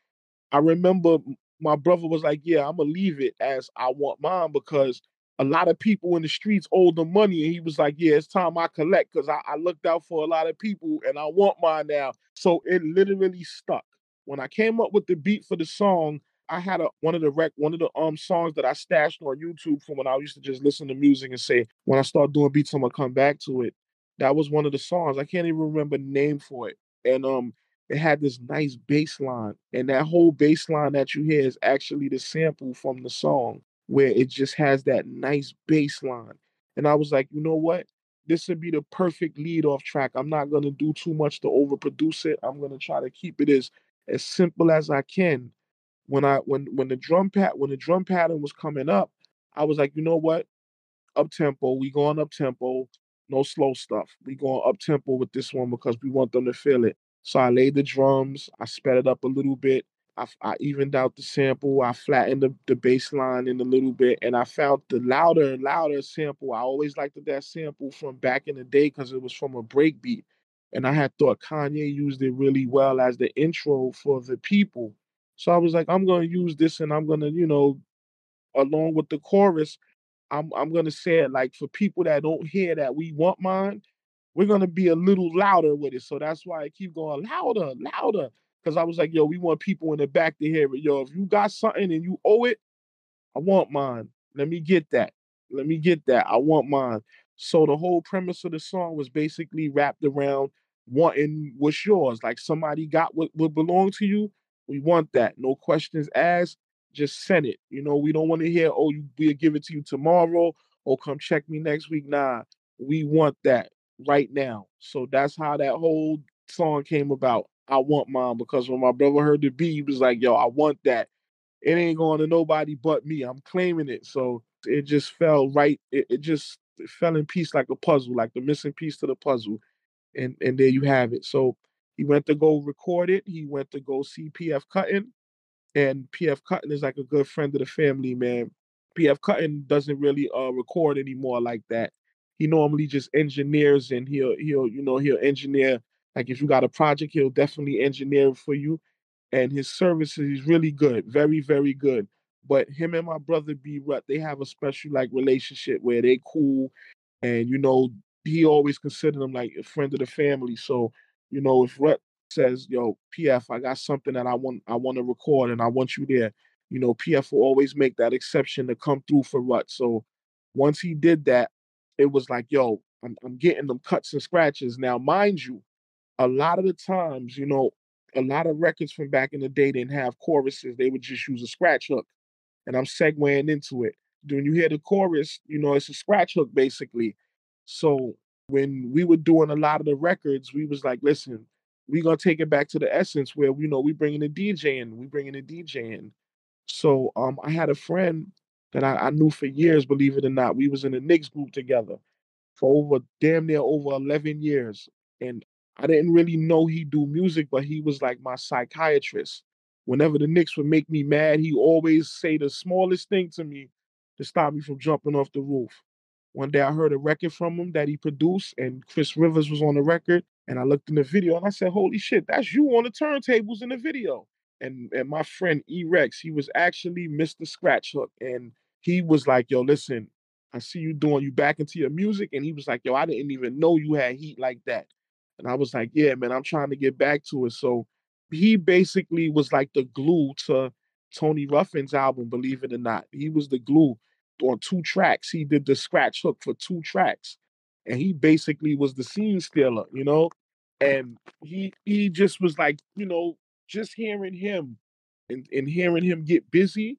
I remember my brother was like, "Yeah, I'm gonna leave it as I want mine because a lot of people in the streets owe the money." And he was like, "Yeah, it's time I collect because I, I looked out for a lot of people and I want mine now." So it literally stuck. When I came up with the beat for the song, I had a one of the rec one of the um songs that I stashed on YouTube from when I used to just listen to music and say, when I start doing beats, I'm gonna come back to it. That was one of the songs. I can't even remember the name for it. And um it had this nice bass line. And that whole bass line that you hear is actually the sample from the song where it just has that nice bass line. And I was like, you know what? This would be the perfect lead off track. I'm not gonna do too much to overproduce it. I'm gonna try to keep it as as simple as I can when I when when the drum pat when the drum pattern was coming up, I was like, you know what? Up tempo, we going up tempo, no slow stuff. We going up tempo with this one because we want them to feel it. So I laid the drums, I sped it up a little bit. I, I evened out the sample, I flattened the, the bass line in a little bit, and I found the louder and louder sample. I always liked that sample from back in the day because it was from a break beat. and I had thought Kanye used it really well as the intro for the people. So I was like, I'm gonna use this, and I'm gonna, you know, along with the chorus, I'm I'm gonna say it like for people that don't hear that we want mine, we're gonna be a little louder with it. So that's why I keep going louder, louder. Cause I was like, yo, we want people in the back to hear it. Yo, if you got something and you owe it, I want mine. Let me get that. Let me get that. I want mine. So the whole premise of the song was basically wrapped around wanting what's yours. Like somebody got what, what belonged to you. We want that. No questions asked. Just send it. You know, we don't want to hear, oh, we'll give it to you tomorrow or come check me next week. Nah, we want that right now. So that's how that whole song came about. I want mine because when my brother heard the beat, he was like, yo, I want that. It ain't going to nobody but me. I'm claiming it. So it just fell right. It, it just it fell in piece like a puzzle, like the missing piece to the puzzle. And and there you have it. So he went to go record it. He went to go see PF Cuttin. And PF Cuttin is like a good friend of the family, man. PF Cuttin doesn't really uh record anymore like that. He normally just engineers and he'll he'll, you know, he'll engineer like if you got a project, he'll definitely engineer for you. And his services is really good, very, very good. But him and my brother B Rut, they have a special like relationship where they cool, and you know he always considered him like a friend of the family. So you know if Rut says, "Yo, PF, I got something that I want I want to record and I want you there," you know PF will always make that exception to come through for Rut. So once he did that, it was like, "Yo, I'm, I'm getting them cuts and scratches." Now, mind you, a lot of the times, you know, a lot of records from back in the day didn't have choruses; they would just use a scratch hook and I'm segueing into it. When you hear the chorus, you know, it's a scratch hook basically. So when we were doing a lot of the records, we was like, listen, we gonna take it back to the essence where you know we bringing a DJ in, we bringing a DJ in. So um, I had a friend that I, I knew for years, believe it or not. We was in a Knicks group together for over damn near over 11 years, and I didn't really know he do music, but he was like my psychiatrist whenever the Knicks would make me mad, he always say the smallest thing to me to stop me from jumping off the roof. One day I heard a record from him that he produced, and Chris Rivers was on the record. And I looked in the video and I said, Holy shit, that's you on the turntables in the video. And and my friend E Rex, he was actually Mr. Scratch Hook. And he was like, Yo, listen, I see you doing you back into your music. And he was like, Yo, I didn't even know you had heat like that. And I was like, Yeah, man, I'm trying to get back to it. So he basically was like the glue to Tony Ruffin's album, believe it or not. He was the glue on two tracks. He did the scratch hook for two tracks. And he basically was the scene stealer, you know? And he he just was like, you know, just hearing him and, and hearing him get busy,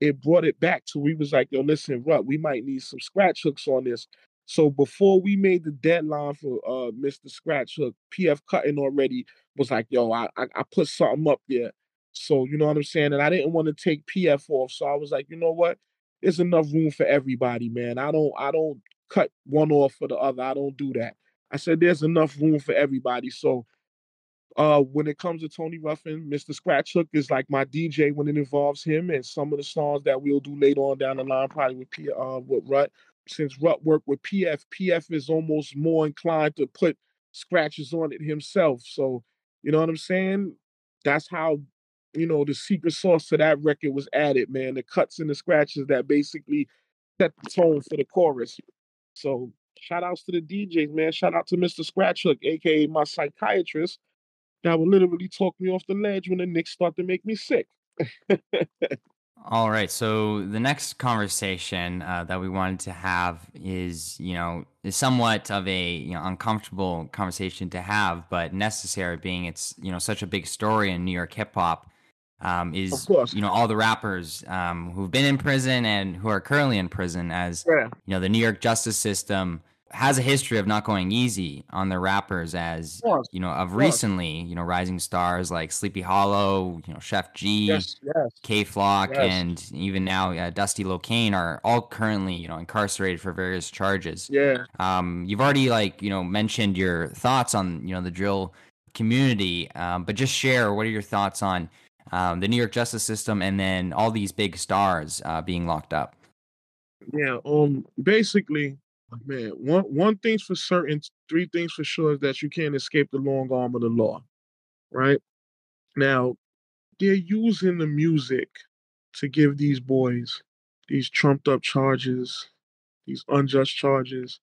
it brought it back to we was like, yo, listen, Rut, we might need some scratch hooks on this. So before we made the deadline for uh Mr. Scratch Hook, PF Cuttin already was like, yo, I, I, put something up there. So you know what I'm saying? And I didn't want to take PF off. So I was like, you know what? There's enough room for everybody, man. I don't I don't cut one off for the other. I don't do that. I said there's enough room for everybody. So uh when it comes to Tony Ruffin, Mr. Scratch Hook is like my DJ when it involves him and some of the songs that we'll do later on down the line, probably with P uh with Rut since Rut worked with PF, PF is almost more inclined to put scratches on it himself. So, you know what I'm saying? That's how, you know, the secret sauce to that record was added, man. The cuts and the scratches that basically set the tone for the chorus. So, shout outs to the DJs, man. Shout out to Mr. Scratch Hook, aka my psychiatrist, that would literally talk me off the ledge when the Knicks start to make me sick. All right. So the next conversation uh, that we wanted to have is, you know, is somewhat of a you know uncomfortable conversation to have, but necessary, being it's you know such a big story in New York hip hop. Um, is you know all the rappers um, who've been in prison and who are currently in prison, as yeah. you know, the New York justice system has a history of not going easy on the rappers as yes. you know of yes. recently you know rising stars like sleepy hollow you know chef g yes, k flock and even now uh, dusty locane are all currently you know incarcerated for various charges yeah um you've already like you know mentioned your thoughts on you know the drill community um, but just share what are your thoughts on um, the new york justice system and then all these big stars uh, being locked up yeah um basically man, one one thing's for certain three things for sure is that you can't escape the long arm of the law, right? Now, they're using the music to give these boys these trumped up charges, these unjust charges,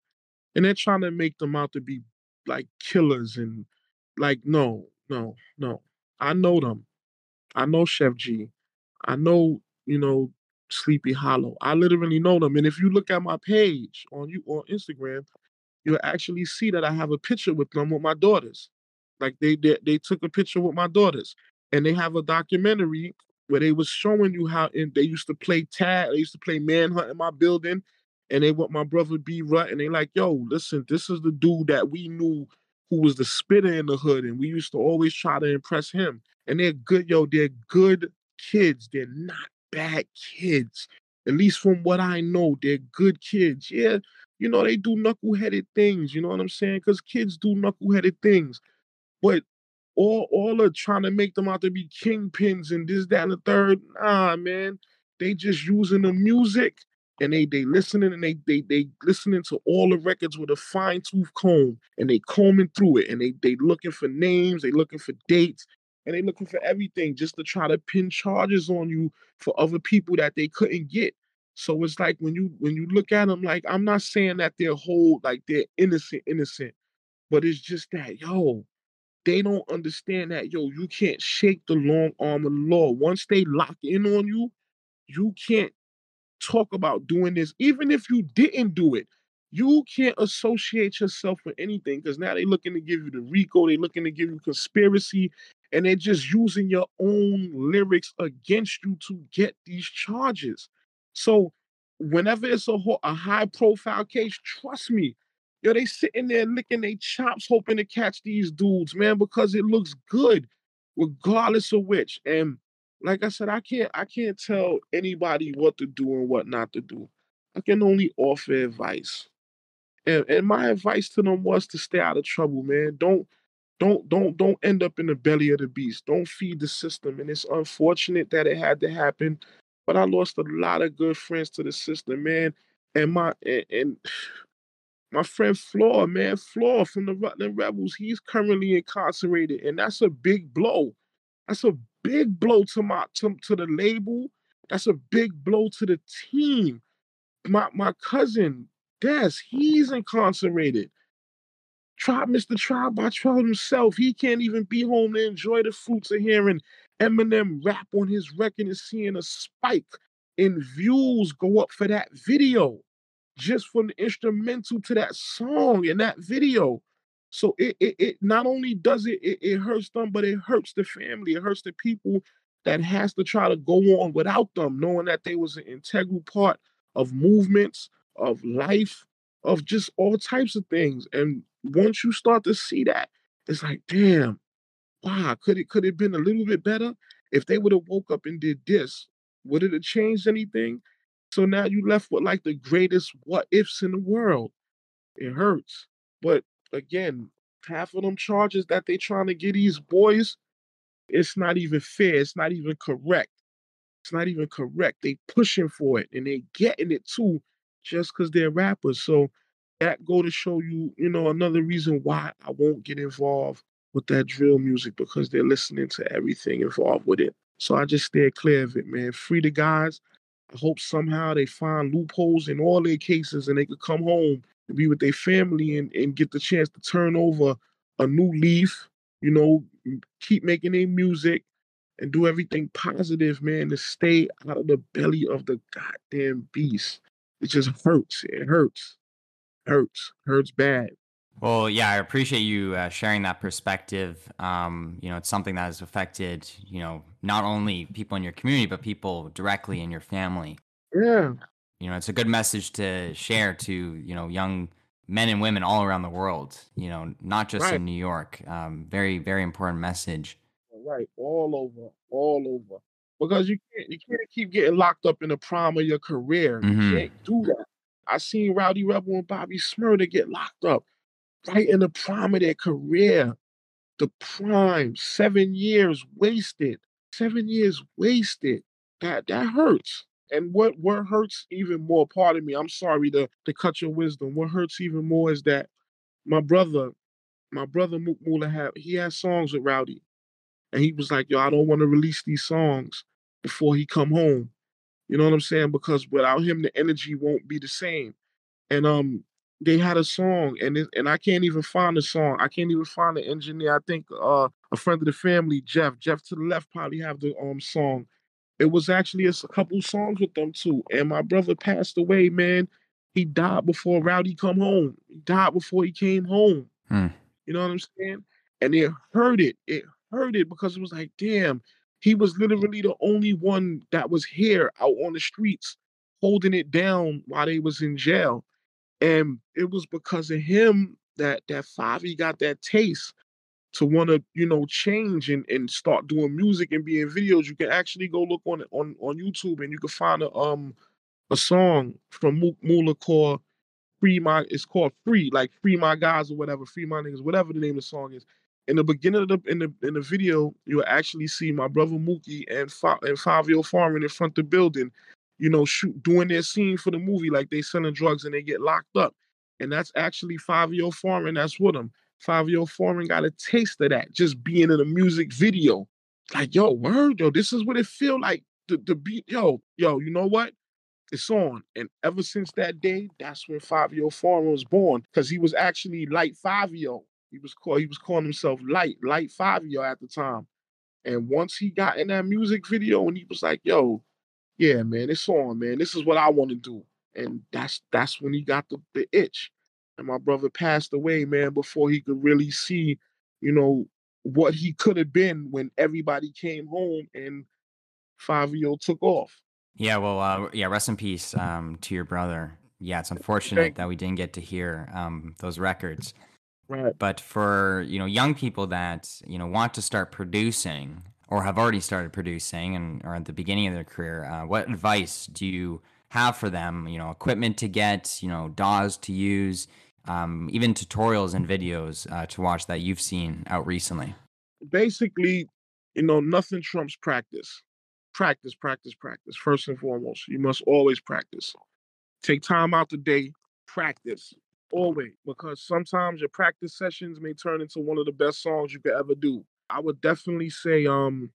and they're trying to make them out to be like killers and like no, no, no. I know them. I know Chef G. I know, you know, Sleepy Hollow. I literally know them. And if you look at my page on you on Instagram, you'll actually see that I have a picture with them with my daughters. Like they they, they took a picture with my daughters. And they have a documentary where they was showing you how and they used to play tag, they used to play manhunt in my building, and they want my brother B Rut, and they like, yo, listen, this is the dude that we knew who was the spitter in the hood, and we used to always try to impress him. And they're good, yo, they're good kids. They're not bad kids. At least from what I know, they're good kids. Yeah, you know, they do knuckleheaded things, you know what I'm saying? Because kids do knuckleheaded things. But all all are trying to make them out to be kingpins and this, that, and the third. Nah, man. They just using the music and they they listening and they they they listening to all the records with a fine tooth comb and they combing through it and they they looking for names, they looking for dates, and they looking for everything just to try to pin charges on you for other people that they couldn't get. So it's like when you when you look at them, like I'm not saying that they're whole, like they're innocent, innocent, but it's just that yo, they don't understand that yo, you can't shake the long arm of the law. Once they lock in on you, you can't talk about doing this, even if you didn't do it. You can't associate yourself with anything because now they're looking to give you the RICO, they're looking to give you conspiracy, and they're just using your own lyrics against you to get these charges. So, whenever it's a, a high profile case, trust me, yo, they sitting there licking their chops, hoping to catch these dudes, man, because it looks good, regardless of which. And like I said, I can't I can't tell anybody what to do and what not to do. I can only offer advice. And, and my advice to them was to stay out of trouble, man. Don't don't don't don't end up in the belly of the beast. Don't feed the system. And it's unfortunate that it had to happen. But I lost a lot of good friends to the system, man. And my and, and my friend Floor, man, Floor from the Rutland Rebels, he's currently incarcerated, and that's a big blow. That's a big blow to my to, to the label. That's a big blow to the team. My my cousin Des, he's incarcerated. Try Mr. Tribe by Tribe himself. He can't even be home to enjoy the fruits of hearing Eminem rap on his record and seeing a spike in views go up for that video, just from the instrumental to that song in that video. So it, it, it not only does it, it, it hurts them, but it hurts the family. It hurts the people that has to try to go on without them, knowing that they was an integral part of movements, of life, of just all types of things. And once you start to see that, it's like, damn, wow, could it could it been a little bit better if they would have woke up and did this? Would it have changed anything? So now you left with like the greatest what ifs in the world. It hurts. But again, half of them charges that they're trying to get these boys, it's not even fair. It's not even correct. It's not even correct. They pushing for it and they getting it too, just because they're rappers. So that go to show you, you know, another reason why I won't get involved with that drill music because they're listening to everything involved with it. So I just stay clear of it, man. Free the guys. I hope somehow they find loopholes in all their cases and they could come home and be with their family and, and get the chance to turn over a new leaf, you know, keep making their music and do everything positive, man, to stay out of the belly of the goddamn beast. It just hurts. It hurts. Hurts. Hurts bad. Well, yeah, I appreciate you uh, sharing that perspective. Um, you know, it's something that has affected, you know, not only people in your community, but people directly in your family. Yeah. You know, it's a good message to share to, you know, young men and women all around the world, you know, not just Right. in New York. Um, very, very important message. Right, all over, all over. Because you can't you can't keep getting locked up in the prime of your career. Mhm. You can't do that. I seen Rowdy Rebel and Bobby Shmurda get locked up right in the prime of their career. The prime, seven years wasted. Seven years wasted. That that hurts. And what what hurts even more, pardon me, I'm sorry to to cut your wisdom. What hurts even more is that my brother, my brother Mook Mula had he had songs with Rowdy, and he was like, "Yo, I don't want to release these songs before he come home." You know what I'm saying? Because without him, the energy won't be the same. And um, they had a song, and it, and I can't even find the song. I can't even find the engineer. I think uh, a friend of the family, Jeff, Jeff to the left, probably have the um song. It was actually a, couple songs with them too. And my brother passed away, man. He died before Rowdy come home. He died before he came home. Hmm. You know what I'm saying? And it hurt it. It hurt it because it was like, damn, he was literally the only one that was here out on the streets holding it down while they was in jail. And it was because of him that that Favi got that taste to want to, you know, change and, and start doing music and being videos. You can actually go look on on on YouTube and you can find a um a song from Mula called Free My it's called Free, like Free My Guys or whatever, Free My Niggas, whatever the name of the song is. In the beginning of the in the in the video, you'll actually see my brother Mookie and Fa- and Fabio Foreign in front of the building, you know, shoot doing their scene for the movie, like they selling drugs and they get locked up. And that's actually Fabio Foreign that's with them. Fabio Foreign got a taste of that just being in a music video. Like, yo, word, yo, this is what it feel like to, to be, yo, yo, you know what? It's on. And ever since that day, that's when Fabio Foreign was born. Because he was actually like Fabio. He was called, he was calling himself Light, Light Fabio at the time. And once he got in that music video and he was like, yo, yeah, man, it's on, man. This is what I want to do. And that's that's when he got the, the itch. And my brother passed away, man, before he could really see, you know, what he could have been when everybody came home and Fabio took off. Yeah, well, uh, yeah, rest in peace um, to your brother. Yeah, it's unfortunate that we didn't get to hear um, those records. Right. But for you know young people that you know want to start producing or have already started producing and are at the beginning of their career, uh, what advice do you have for them? You know, equipment to get, you know, DAWs to use, um, even tutorials and videos uh, to watch that you've seen out recently. Basically, you know, nothing trumps practice. Practice, practice, practice. First and foremost, you must always practice. Take time out the day, practice always, because sometimes your practice sessions may turn into one of the best songs you could ever do. I would definitely say, um,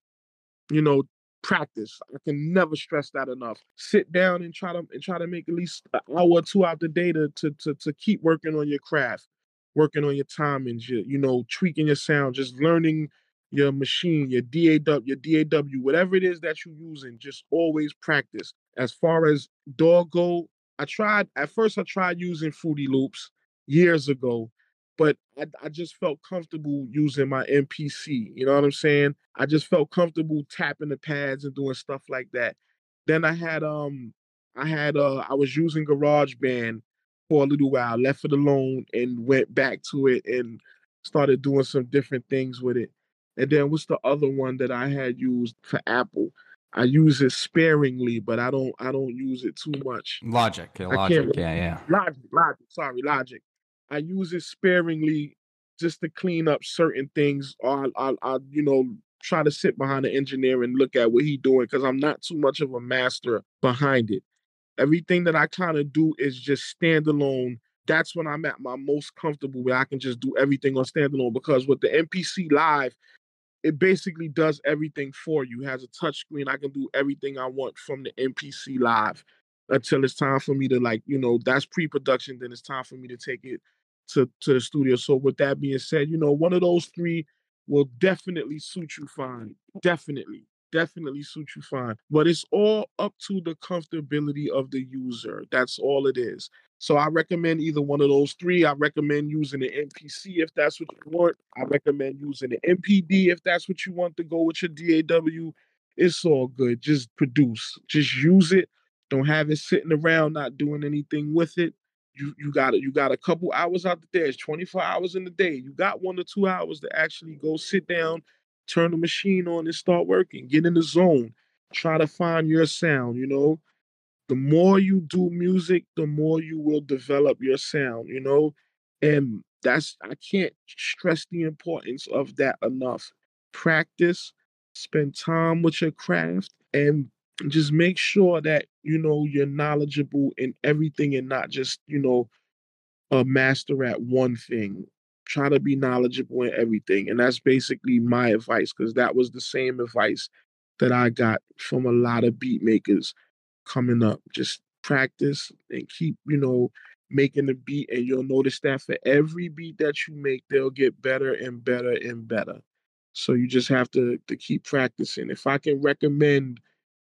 you know, practice. I can never stress that enough. Sit down and try to and try to make at least an hour or two out the day to to to, to keep working on your craft, working on your timings, your, you know, tweaking your sound, just learning your machine, your DAW, your DAW, whatever it is that you're using, just always practice. As far as DAW go, I tried at first I tried using Fruity Loops years ago, but I, I just felt comfortable using my MPC. You know what I'm saying? I just felt comfortable tapping the pads and doing stuff like that. Then I had um I had uh I was using GarageBand for a little while, left it alone and went back to it and started doing some different things with it. And then what's the other one that I had used for Apple? I use it sparingly, but I don't I don't use it too much. Logic, I Logic, yeah, yeah. Logic, Logic, sorry, Logic. I use it sparingly just to clean up certain things, or I, I, I you know, try to sit behind the engineer and look at what he doing because I'm not too much of a master behind it. Everything that I kind of do is just standalone. That's when I'm at my most comfortable where I can just do everything on standalone because with the MPC Live, it basically does everything for you. It has a touch screen. I can do everything I want from the MPC Live until it's time for me to like, you know, that's pre-production. Then it's time for me to take it to to the studio. So with that being said, you know, one of those three will definitely suit you fine. Definitely, definitely suit you fine. But it's all up to the comfortability of the user. That's all it is. So I recommend either one of those three. I recommend using the MPC if that's what you want. I recommend using the MPD if that's what you want to go with your DAW. It's all good. Just produce. Just use it. Don't have it sitting around not doing anything with it. You you got it. You got a couple hours out there. It's 24 hours in the day. You got one or two hours to actually go sit down, turn the machine on, and start working. Get in the zone. Try to find your sound. You know, the more you do music, the more you will develop your sound, you know? And that's, I can't stress the importance of that enough. Practice, spend time with your craft, and just make sure that, you know, you're knowledgeable in everything and not just, you know, a master at one thing. Try to be knowledgeable in everything. And that's basically my advice, because that was the same advice that I got from a lot of beat makers coming up. Just practice and keep, you know, making the beat. And you'll notice that for every beat that you make, they'll get better and better and better. So you just have to, to keep practicing. If I can recommend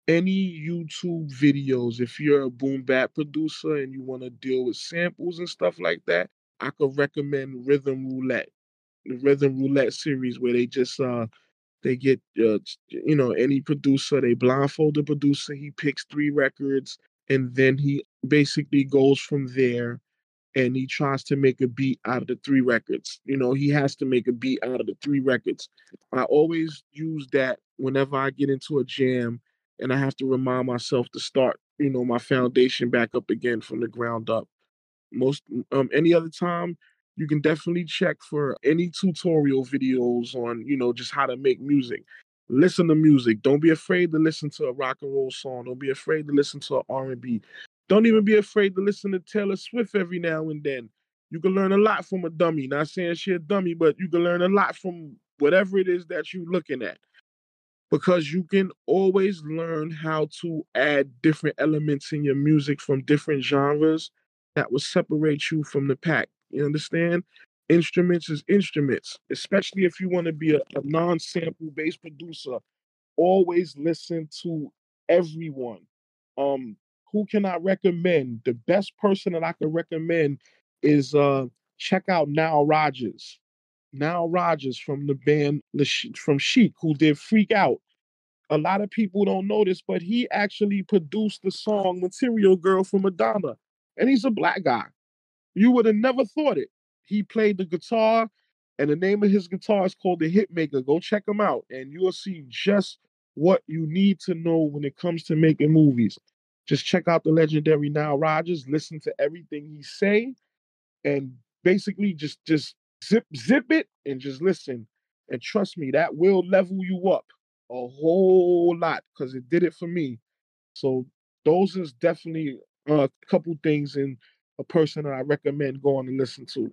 any YouTube videos, if you're a boom bap producer and you want to deal with samples and stuff like that, I could recommend Rhythm Roulette, the Rhythm Roulette series where they just uh they get uh, you know any producer, they blindfold the producer, he picks three records, and then he basically goes from there and he tries to make a beat out of the three records. You know, he has to make a beat out of the three records. I always use that whenever I get into a jam and I have to remind myself to start, you know, my foundation back up again from the ground up. Most um any other time, you can definitely check for any tutorial videos on, you know, just how to make music. Listen to music. Don't be afraid to listen to a rock and roll song. Don't be afraid to listen to an R&B. Don't even be afraid to listen to Taylor Swift every now and then. You can learn a lot from a dummy. Not saying she a dummy, but you can learn a lot from whatever it is that you're looking at because you can always learn how to add different elements in your music from different genres that will separate you from the pack. You understand? Instruments is instruments, especially if you want to be a, a non sample based producer. Always listen to everyone. Um, who can I recommend? The best person that I can recommend is uh check out Nile Rodgers. Nile Rodgers from the band from Chic, who did Freak Out. A lot of people don't know this, but he actually produced the song Material Girl for Madonna. And he's a black guy. You would have never thought it. He played the guitar, and the name of his guitar is called The Hitmaker. Go check him out, and you will see just what you need to know when it comes to making movies. Just check out the legendary Nile Rodgers, listen to everything he say, and basically just just zip zip it and just listen. And trust me, that will level you up a whole lot because it did it for me. So those is definitely a couple things in a person that I recommend going to listen to.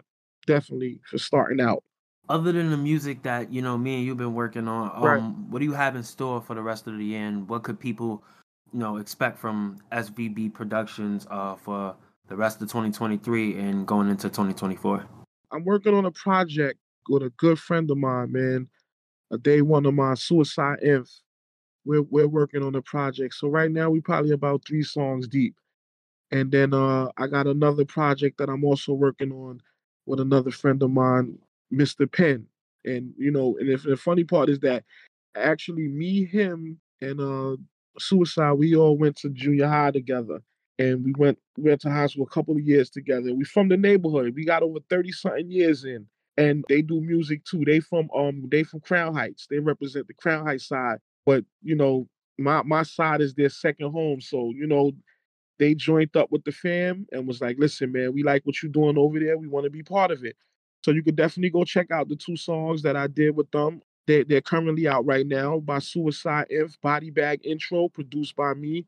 Definitely for starting out. Other than the music that you know me and you've been working on, um, right. what do you have in store for the rest of the year, and what could people, you know, expect from SVB Productions uh, for the rest of 2023 and going into 2024? I'm working on a project with a good friend of mine, man. A day one of my Suicide Inf. We're we're working on the project. So right now we're probably about three songs deep. And then uh I got another project that I'm also working on with another friend of mine, Mr. Penn. And you know, and if the funny part is that actually me, him, and uh Suicide, we all went to junior high together and we went we went to high school a couple of years together. We from the neighborhood. We got over 30 something years in. And they do music too. They from um they from Crown Heights. They represent the Crown Heights side. But you know, my my side is their second home. So, you know, they joined up with the fam and was like, listen, man, we like what you're doing over there. We want to be part of it. So you could definitely go check out the two songs that I did with them. They, they're currently out right now by Suicide Inf, Body Bag Intro, produced by me.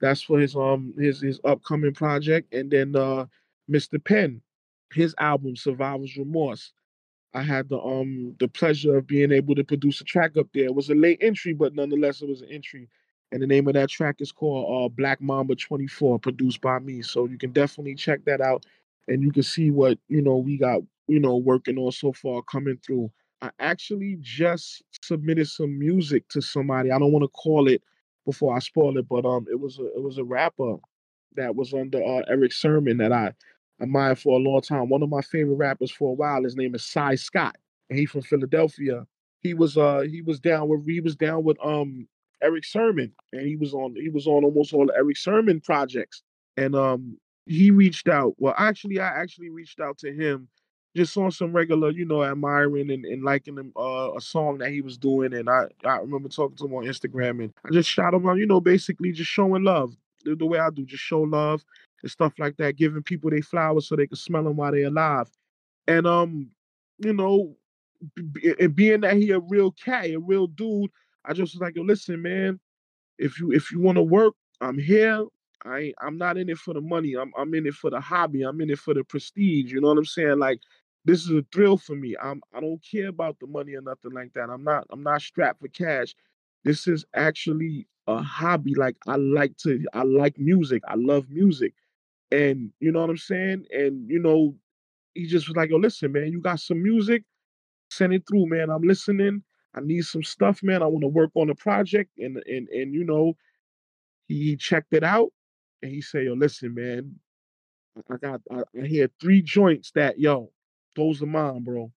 That's for his um his his upcoming project. And then uh Mr. Penn, his album Survivor's Remorse. I had the um the pleasure of being able to produce a track up there. It was a late entry, but nonetheless it was an entry. And the name of that track is called uh, Black Mamba 24, produced by me. So you can definitely check that out and you can see what, you know, we got, you know, working on so far coming through. I actually just submitted some music to somebody. I don't want to call it before I spoil it, but um, it was a it was a rapper that was under uh, Erick Sermon that I admired for a long time. One of my favorite rappers for a while. His name is Sy Scott, and he's from Philadelphia. He was uh he was down with he was down with um Erick Sermon, and he was on he was on almost all the Erick Sermon projects. And um he reached out. Well, actually, I actually reached out to him just on some regular, you know, admiring and, and liking him uh, a song that he was doing. And I, I remember talking to him on Instagram and I just shot him out, you know, basically just showing love. The, the way I do, just show love and stuff like that, giving people their flowers so they can smell them while they're alive. And um, you know, b- and being that he a real cat, a real dude, I just was like, yo, listen, man, if you if you want to work, I'm here. I I'm not in it for the money. I'm I'm in it for the hobby. I'm in it for the prestige. You know what I'm saying? Like this is a thrill for me. I'm I don't care about the money or nothing like that. I'm not I'm not strapped for cash. This is actually a hobby. Like I like to I like music. I love music. And you know what I'm saying? And you know, he just was like, yo, listen, man, you got some music, send it through, man. I'm listening. I need some stuff, man. I want to work on a project. And and and you know, he checked it out and he said, yo, listen, man, I got I, I hear three joints that yo, those are mine, bro.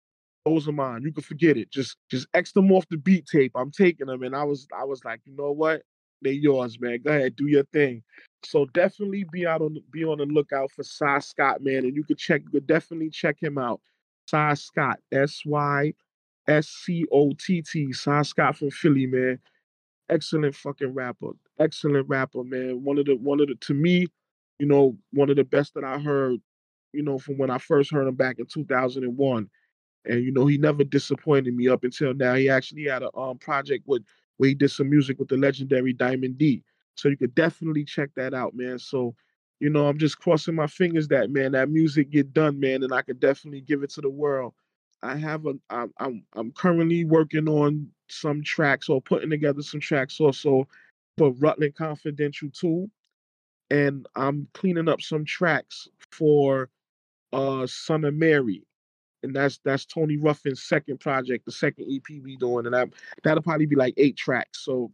Those are mine. You can forget it. Just just X them off the beat tape. I'm taking them. And I was I was like, you know what? They yours, man. Go ahead, do your thing. So definitely be out on be on the lookout for Sy Scott, man. And you could check, you could definitely check him out. Sy Scott, S Y S C O T T, Sy Scott from Philly, man. Excellent fucking rapper. Excellent rapper, man. One of the one of the to me, you know, one of the best that I heard, you know, from when I first heard him back in 2001. And you know, he never disappointed me up until now. He actually had a um project with where he did some music with the legendary Diamond D. So you could definitely check that out, man. So, you know, I'm just crossing my fingers that man, that music get done, man, and I could definitely give it to the world. I have a I'm I'm, currently working on some tracks or putting together some tracks also for Rutland Confidential too. And I'm cleaning up some tracks for uh Son of Mary. And that's that's Tony Ruffin's second project, the second EP we doing. And that that'll probably be like eight tracks. So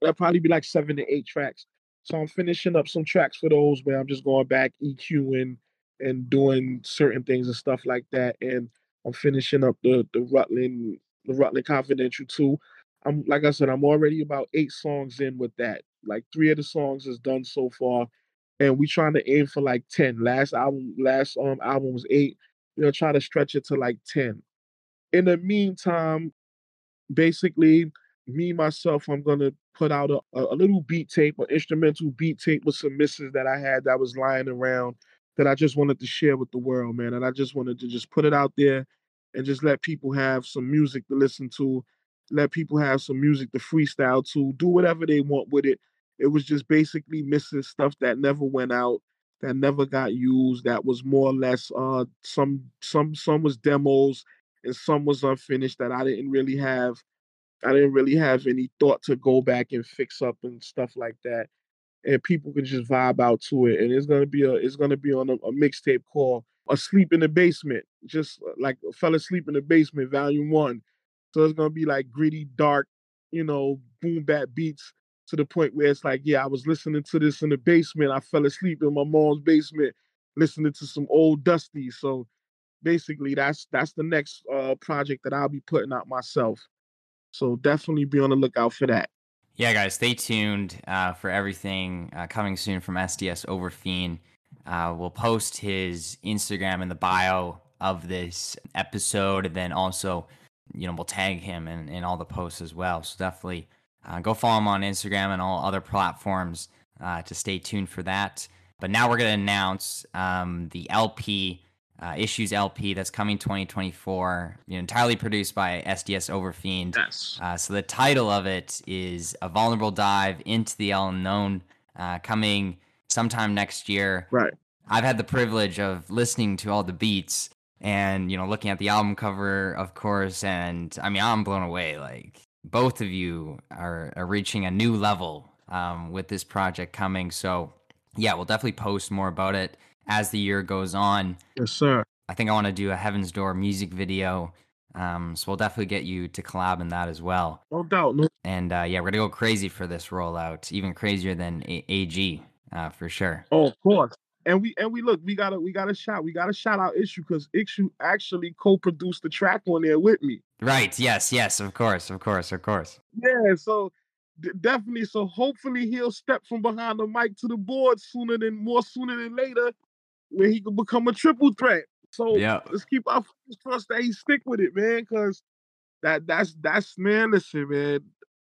that'll probably be like seven to eight tracks. So I'm finishing up some tracks for those where I'm just going back EQing and doing certain things and stuff like that. And I'm finishing up the the Rutland the Rutland Confidential too. I'm like I said, I'm already about eight songs in with that. Like three of the songs is done so far, and we trying to aim for like ten. Last album, last um album was eight. We're gonna try to stretch it to like ten. In the meantime, basically, me myself, I'm gonna put out a, a little beat tape, an instrumental beat tape with some misses that I had that was lying around that I just wanted to share with the world, man. And I just wanted to just put it out there and just let people have some music to listen to, let people have some music to freestyle to, do whatever they want with it. It was just basically missing stuff that never went out, that never got used, that was more or less uh some some some was demos and some was unfinished that I didn't really have I didn't really have any thought to go back and fix up and stuff like that and people can just vibe out to it. And it's gonna be a it's gonna be on a, a mixtape called "Asleep in the Basement," just uh, like fell asleep in the basement, volume one. So it's gonna be like gritty, dark, you know, boom bap beats to the point where it's like, yeah, I was listening to this in the basement. I fell asleep in my mom's basement, listening to some old dusty. So basically, that's that's the next uh, project that I'll be putting out myself. So definitely be on the lookout for that. Yeah, guys, stay tuned uh, for everything uh, coming soon from SDS Overfiend. Uh, we'll post his Instagram in the bio of this episode, and then also, you know, we'll tag him in, in all the posts as well. So definitely uh, go follow him on Instagram and all other platforms uh, to stay tuned for that. But now we're going to announce um, the LP uh, issues LP that's coming 2024, you know, entirely produced by SDS Overfiend. Yes. Uh, so the title of it is A Vulnerable Dive into the Unknown, uh, coming sometime next year. Right. I've had the privilege of listening to all the beats and, you know, looking at the album cover, of course. And I mean, I'm blown away. Like, both of you are, are reaching a new level um, with this project coming. So, yeah, we'll definitely post more about it as the year goes on. Yes, sir. I think I want to do a Heaven's Door music video. Um, so we'll definitely get you to collab in that as well. No doubt. No. And uh, yeah, we're gonna go crazy for this rollout, even crazier than A- AG uh, for sure. Oh, of course. And we and we look, we got a we got a shot. We got a shout out issue because issue actually co-produced the track on there with me. Right. Yes. Yes. Of course. Of course. Of course. Yeah. So d- definitely. So hopefully he'll step from behind the mic to the board sooner than more sooner than later where he could become a triple threat. So Yeah. let's keep our crossed that he stick with it, man. Cause that that's that's man, listen, man.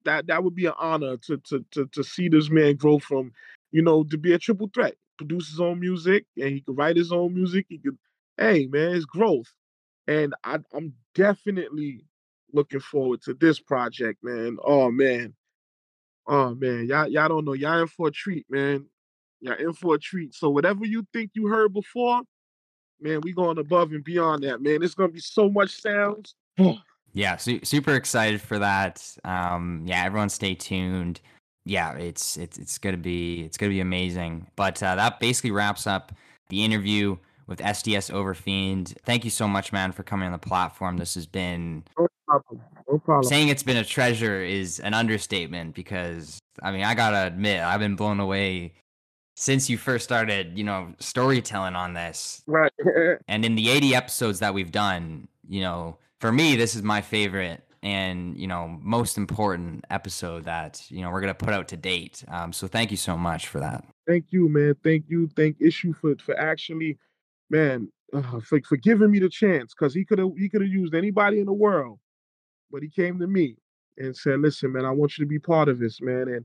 That that would be an honor to to to to see this man grow from, you know, to be a triple threat. Produce his own music and he could write his own music. He could, hey man, it's growth. And I, I'm definitely looking forward to this project, man. Oh man. Oh man, y'all y'all don't know. Y'all in for a treat, man. You're in for a treat. So whatever you think you heard before, man, we going above and beyond that, man. It's gonna be so much sounds. yeah, su- super excited for that. Um, yeah, everyone stay tuned. Yeah, it's it's it's gonna be it's gonna be amazing. But uh, that basically wraps up the interview with SDS Overfiend. Thank you so much, man, for coming on the platform. This has been no problem. No problem. Saying it's been a treasure is an understatement because I mean I gotta admit I've been blown away since you first started, you know, storytelling on this. Right. and in the 80 episodes that we've done, you know, for me, this is my favorite and, you know, most important episode that, you know, we're going to put out to date. Um, so thank you so much for that. Thank you, man. Thank you. Thank Issue for, for actually, man, uh, for, for giving me the chance because he could have he could have used anybody in the world, but he came to me and said, "Listen, man, I want you to be part of this, man." And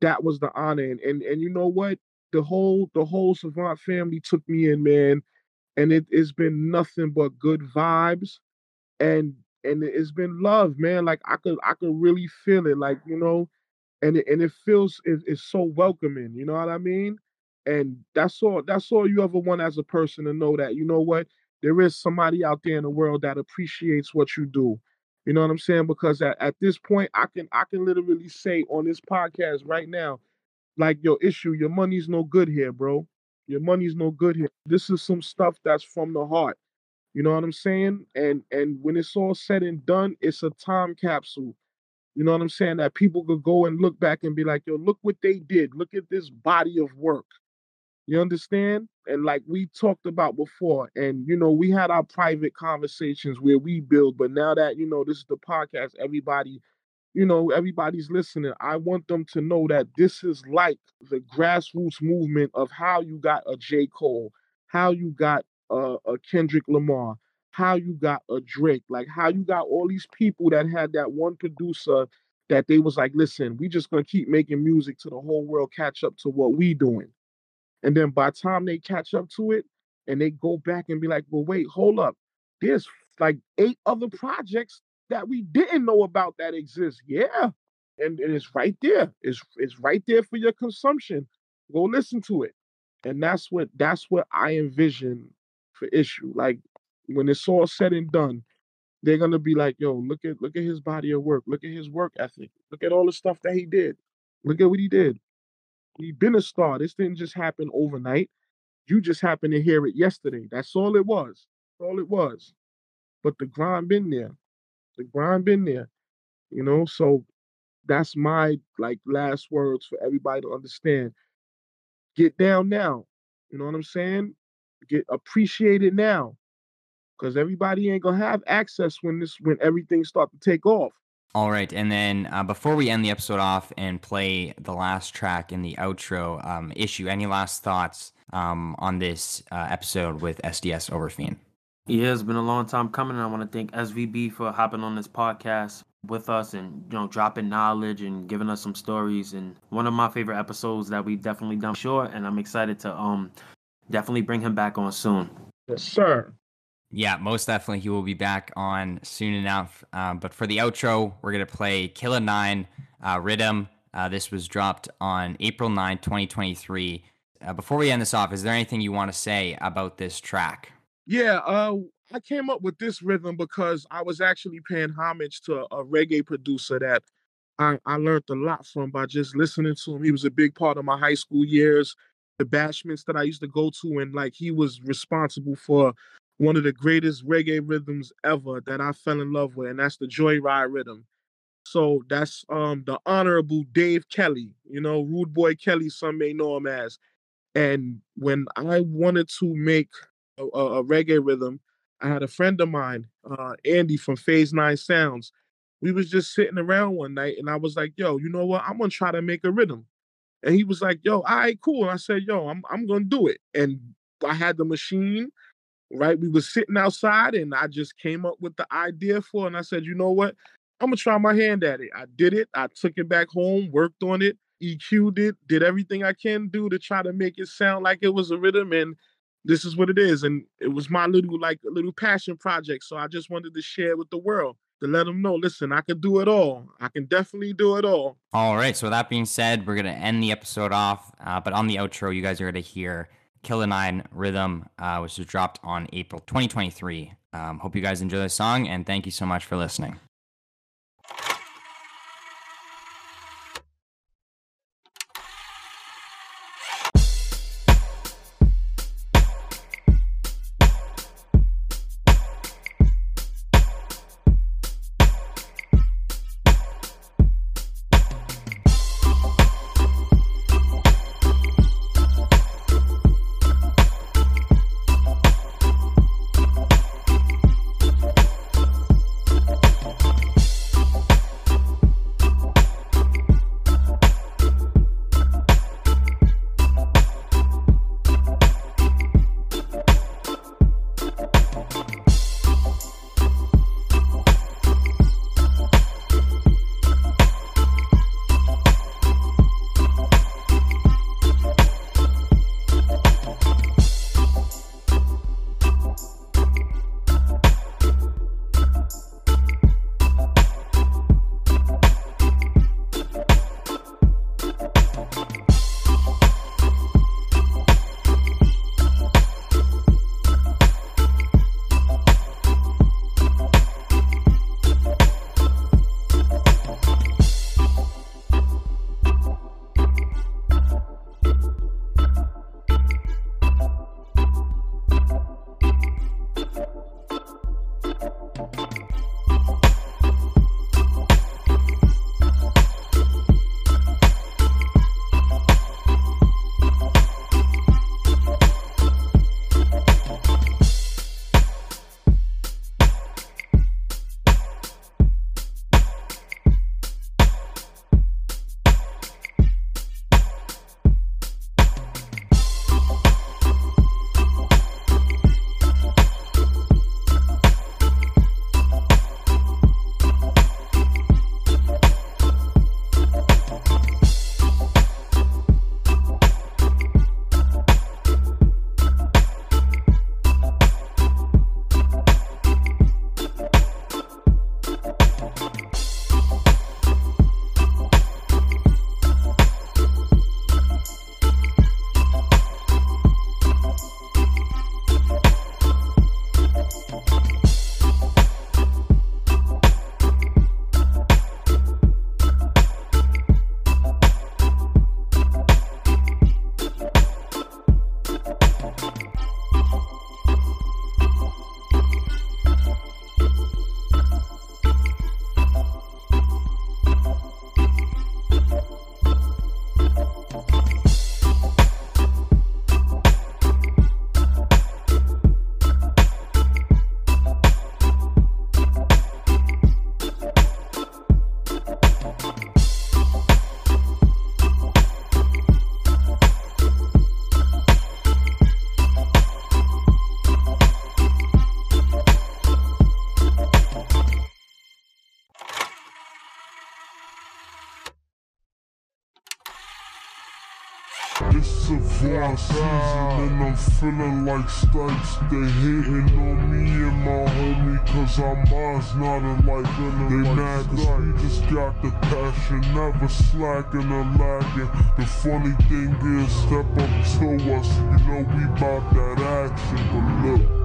that was the honor. And and, and you know what? The whole the whole Savant family took me in, man, and it, it's been nothing but good vibes, and and it's been love, man. Like I could I could really feel it, like you know, and it, and it feels it, it's so welcoming. You know what I mean? And that's all that's all you ever want as a person to know that you know what there is somebody out there in the world that appreciates what you do. You know what I'm saying? Because at, at this point, I can I can literally say on this podcast right now like your issue, your money's no good here, bro. Your money's no good here. This is some stuff that's from the heart. You know what I'm saying? And and when it's all said and done, it's a time capsule. You know what I'm saying? That people could go and look back and be like, yo, look what they did. Look at this body of work. You understand? And like we talked about before, and you know, we had our private conversations where we build, but now that you know this is the podcast, everybody you know, everybody's listening. I want them to know that this is like the grassroots movement of how you got a J. Cole, how you got a, a Kendrick Lamar, how you got a Drake, like how you got all these people that had that one producer that they was like, listen, we just gonna keep making music to the whole world catch up to what we doing. And then by the time they catch up to it and they go back and be like, well, wait, hold up. There's like eight other projects that we didn't know about that exists. Yeah. And, it's right there. It's it's right there for your consumption. Go listen to it. And that's what that's what I envision for issue. Like when it's all said and done, they're gonna be like, yo, look at look at his body of work, look at his work ethic, look at all the stuff that he did. Look at what he did. He been a star. This didn't just happen overnight. You just happened to hear it yesterday. That's all it was. That's all it was. But the grind been there the grind been there, you know. So that's my like last words for everybody to understand. Get down now. You know what I'm saying? Get appreciated now. Cause everybody ain't gonna have access when this when everything start to take off. All right, and then uh, before we end the episode off and play the last track in the outro um, issue, any last thoughts um, on this uh, episode with SDS Overfiend? Yeah, it's been a long time coming. And I want to thank SVB for hopping on this podcast with us and you know dropping knowledge and giving us some stories and one of my favorite episodes that we've definitely done short and I'm excited to um definitely bring him back on soon. Yes, sir. Yeah, most definitely he will be back on soon enough. Um, but for the outro, we're gonna play Killa Nine uh, Rhythm. Uh, this was dropped on April 9, 2023. Uh, before we end this off, is there anything you want to say about this track? Yeah, uh, I came up with this rhythm because I was actually paying homage to a reggae producer that I, I learned a lot from by just listening to him. He was a big part of my high school years, the bashments that I used to go to, and like he was responsible for one of the greatest reggae rhythms ever that I fell in love with, and that's the Joyride rhythm. So that's um the honorable Dave Kelly, you know, Rude Boy Kelly, some may know him as. And when I wanted to make a, a, reggae rhythm. I had a friend of mine, uh, Andy from Phase Nine Sounds. We was just sitting around one night, and I was like, "Yo, you know what? I'm gonna try to make a rhythm." And he was like, "Yo, all right, cool." And I said, "Yo, I'm I'm gonna do it." And I had the machine, right? We was sitting outside, and I just came up with the idea for. It, and I said, "You know what? I'm gonna try my hand at it." I did it. I took it back home, worked on it, EQ'd it, did everything I can do to try to make it sound like it was a rhythm, and this is what it is. And it was my little like little passion project. So I just wanted to share with the world. to let them know, listen, I can do it all. I can definitely do it all. All right. So that being said, we're gonna end the episode off. Uh, but on the outro, you guys are gonna hear Killer Nine Rhythm, uh, which was dropped on April 2023. Um, hope you guys enjoy the song, and thank you so much for listening. Thank. Season and I'm feeling like Stipes. They hating on me and my homie cause our minds not alike. They mad cause we just got the passion, never slacking or lagging. The funny thing is, step up to us, you know we bout that action. But look.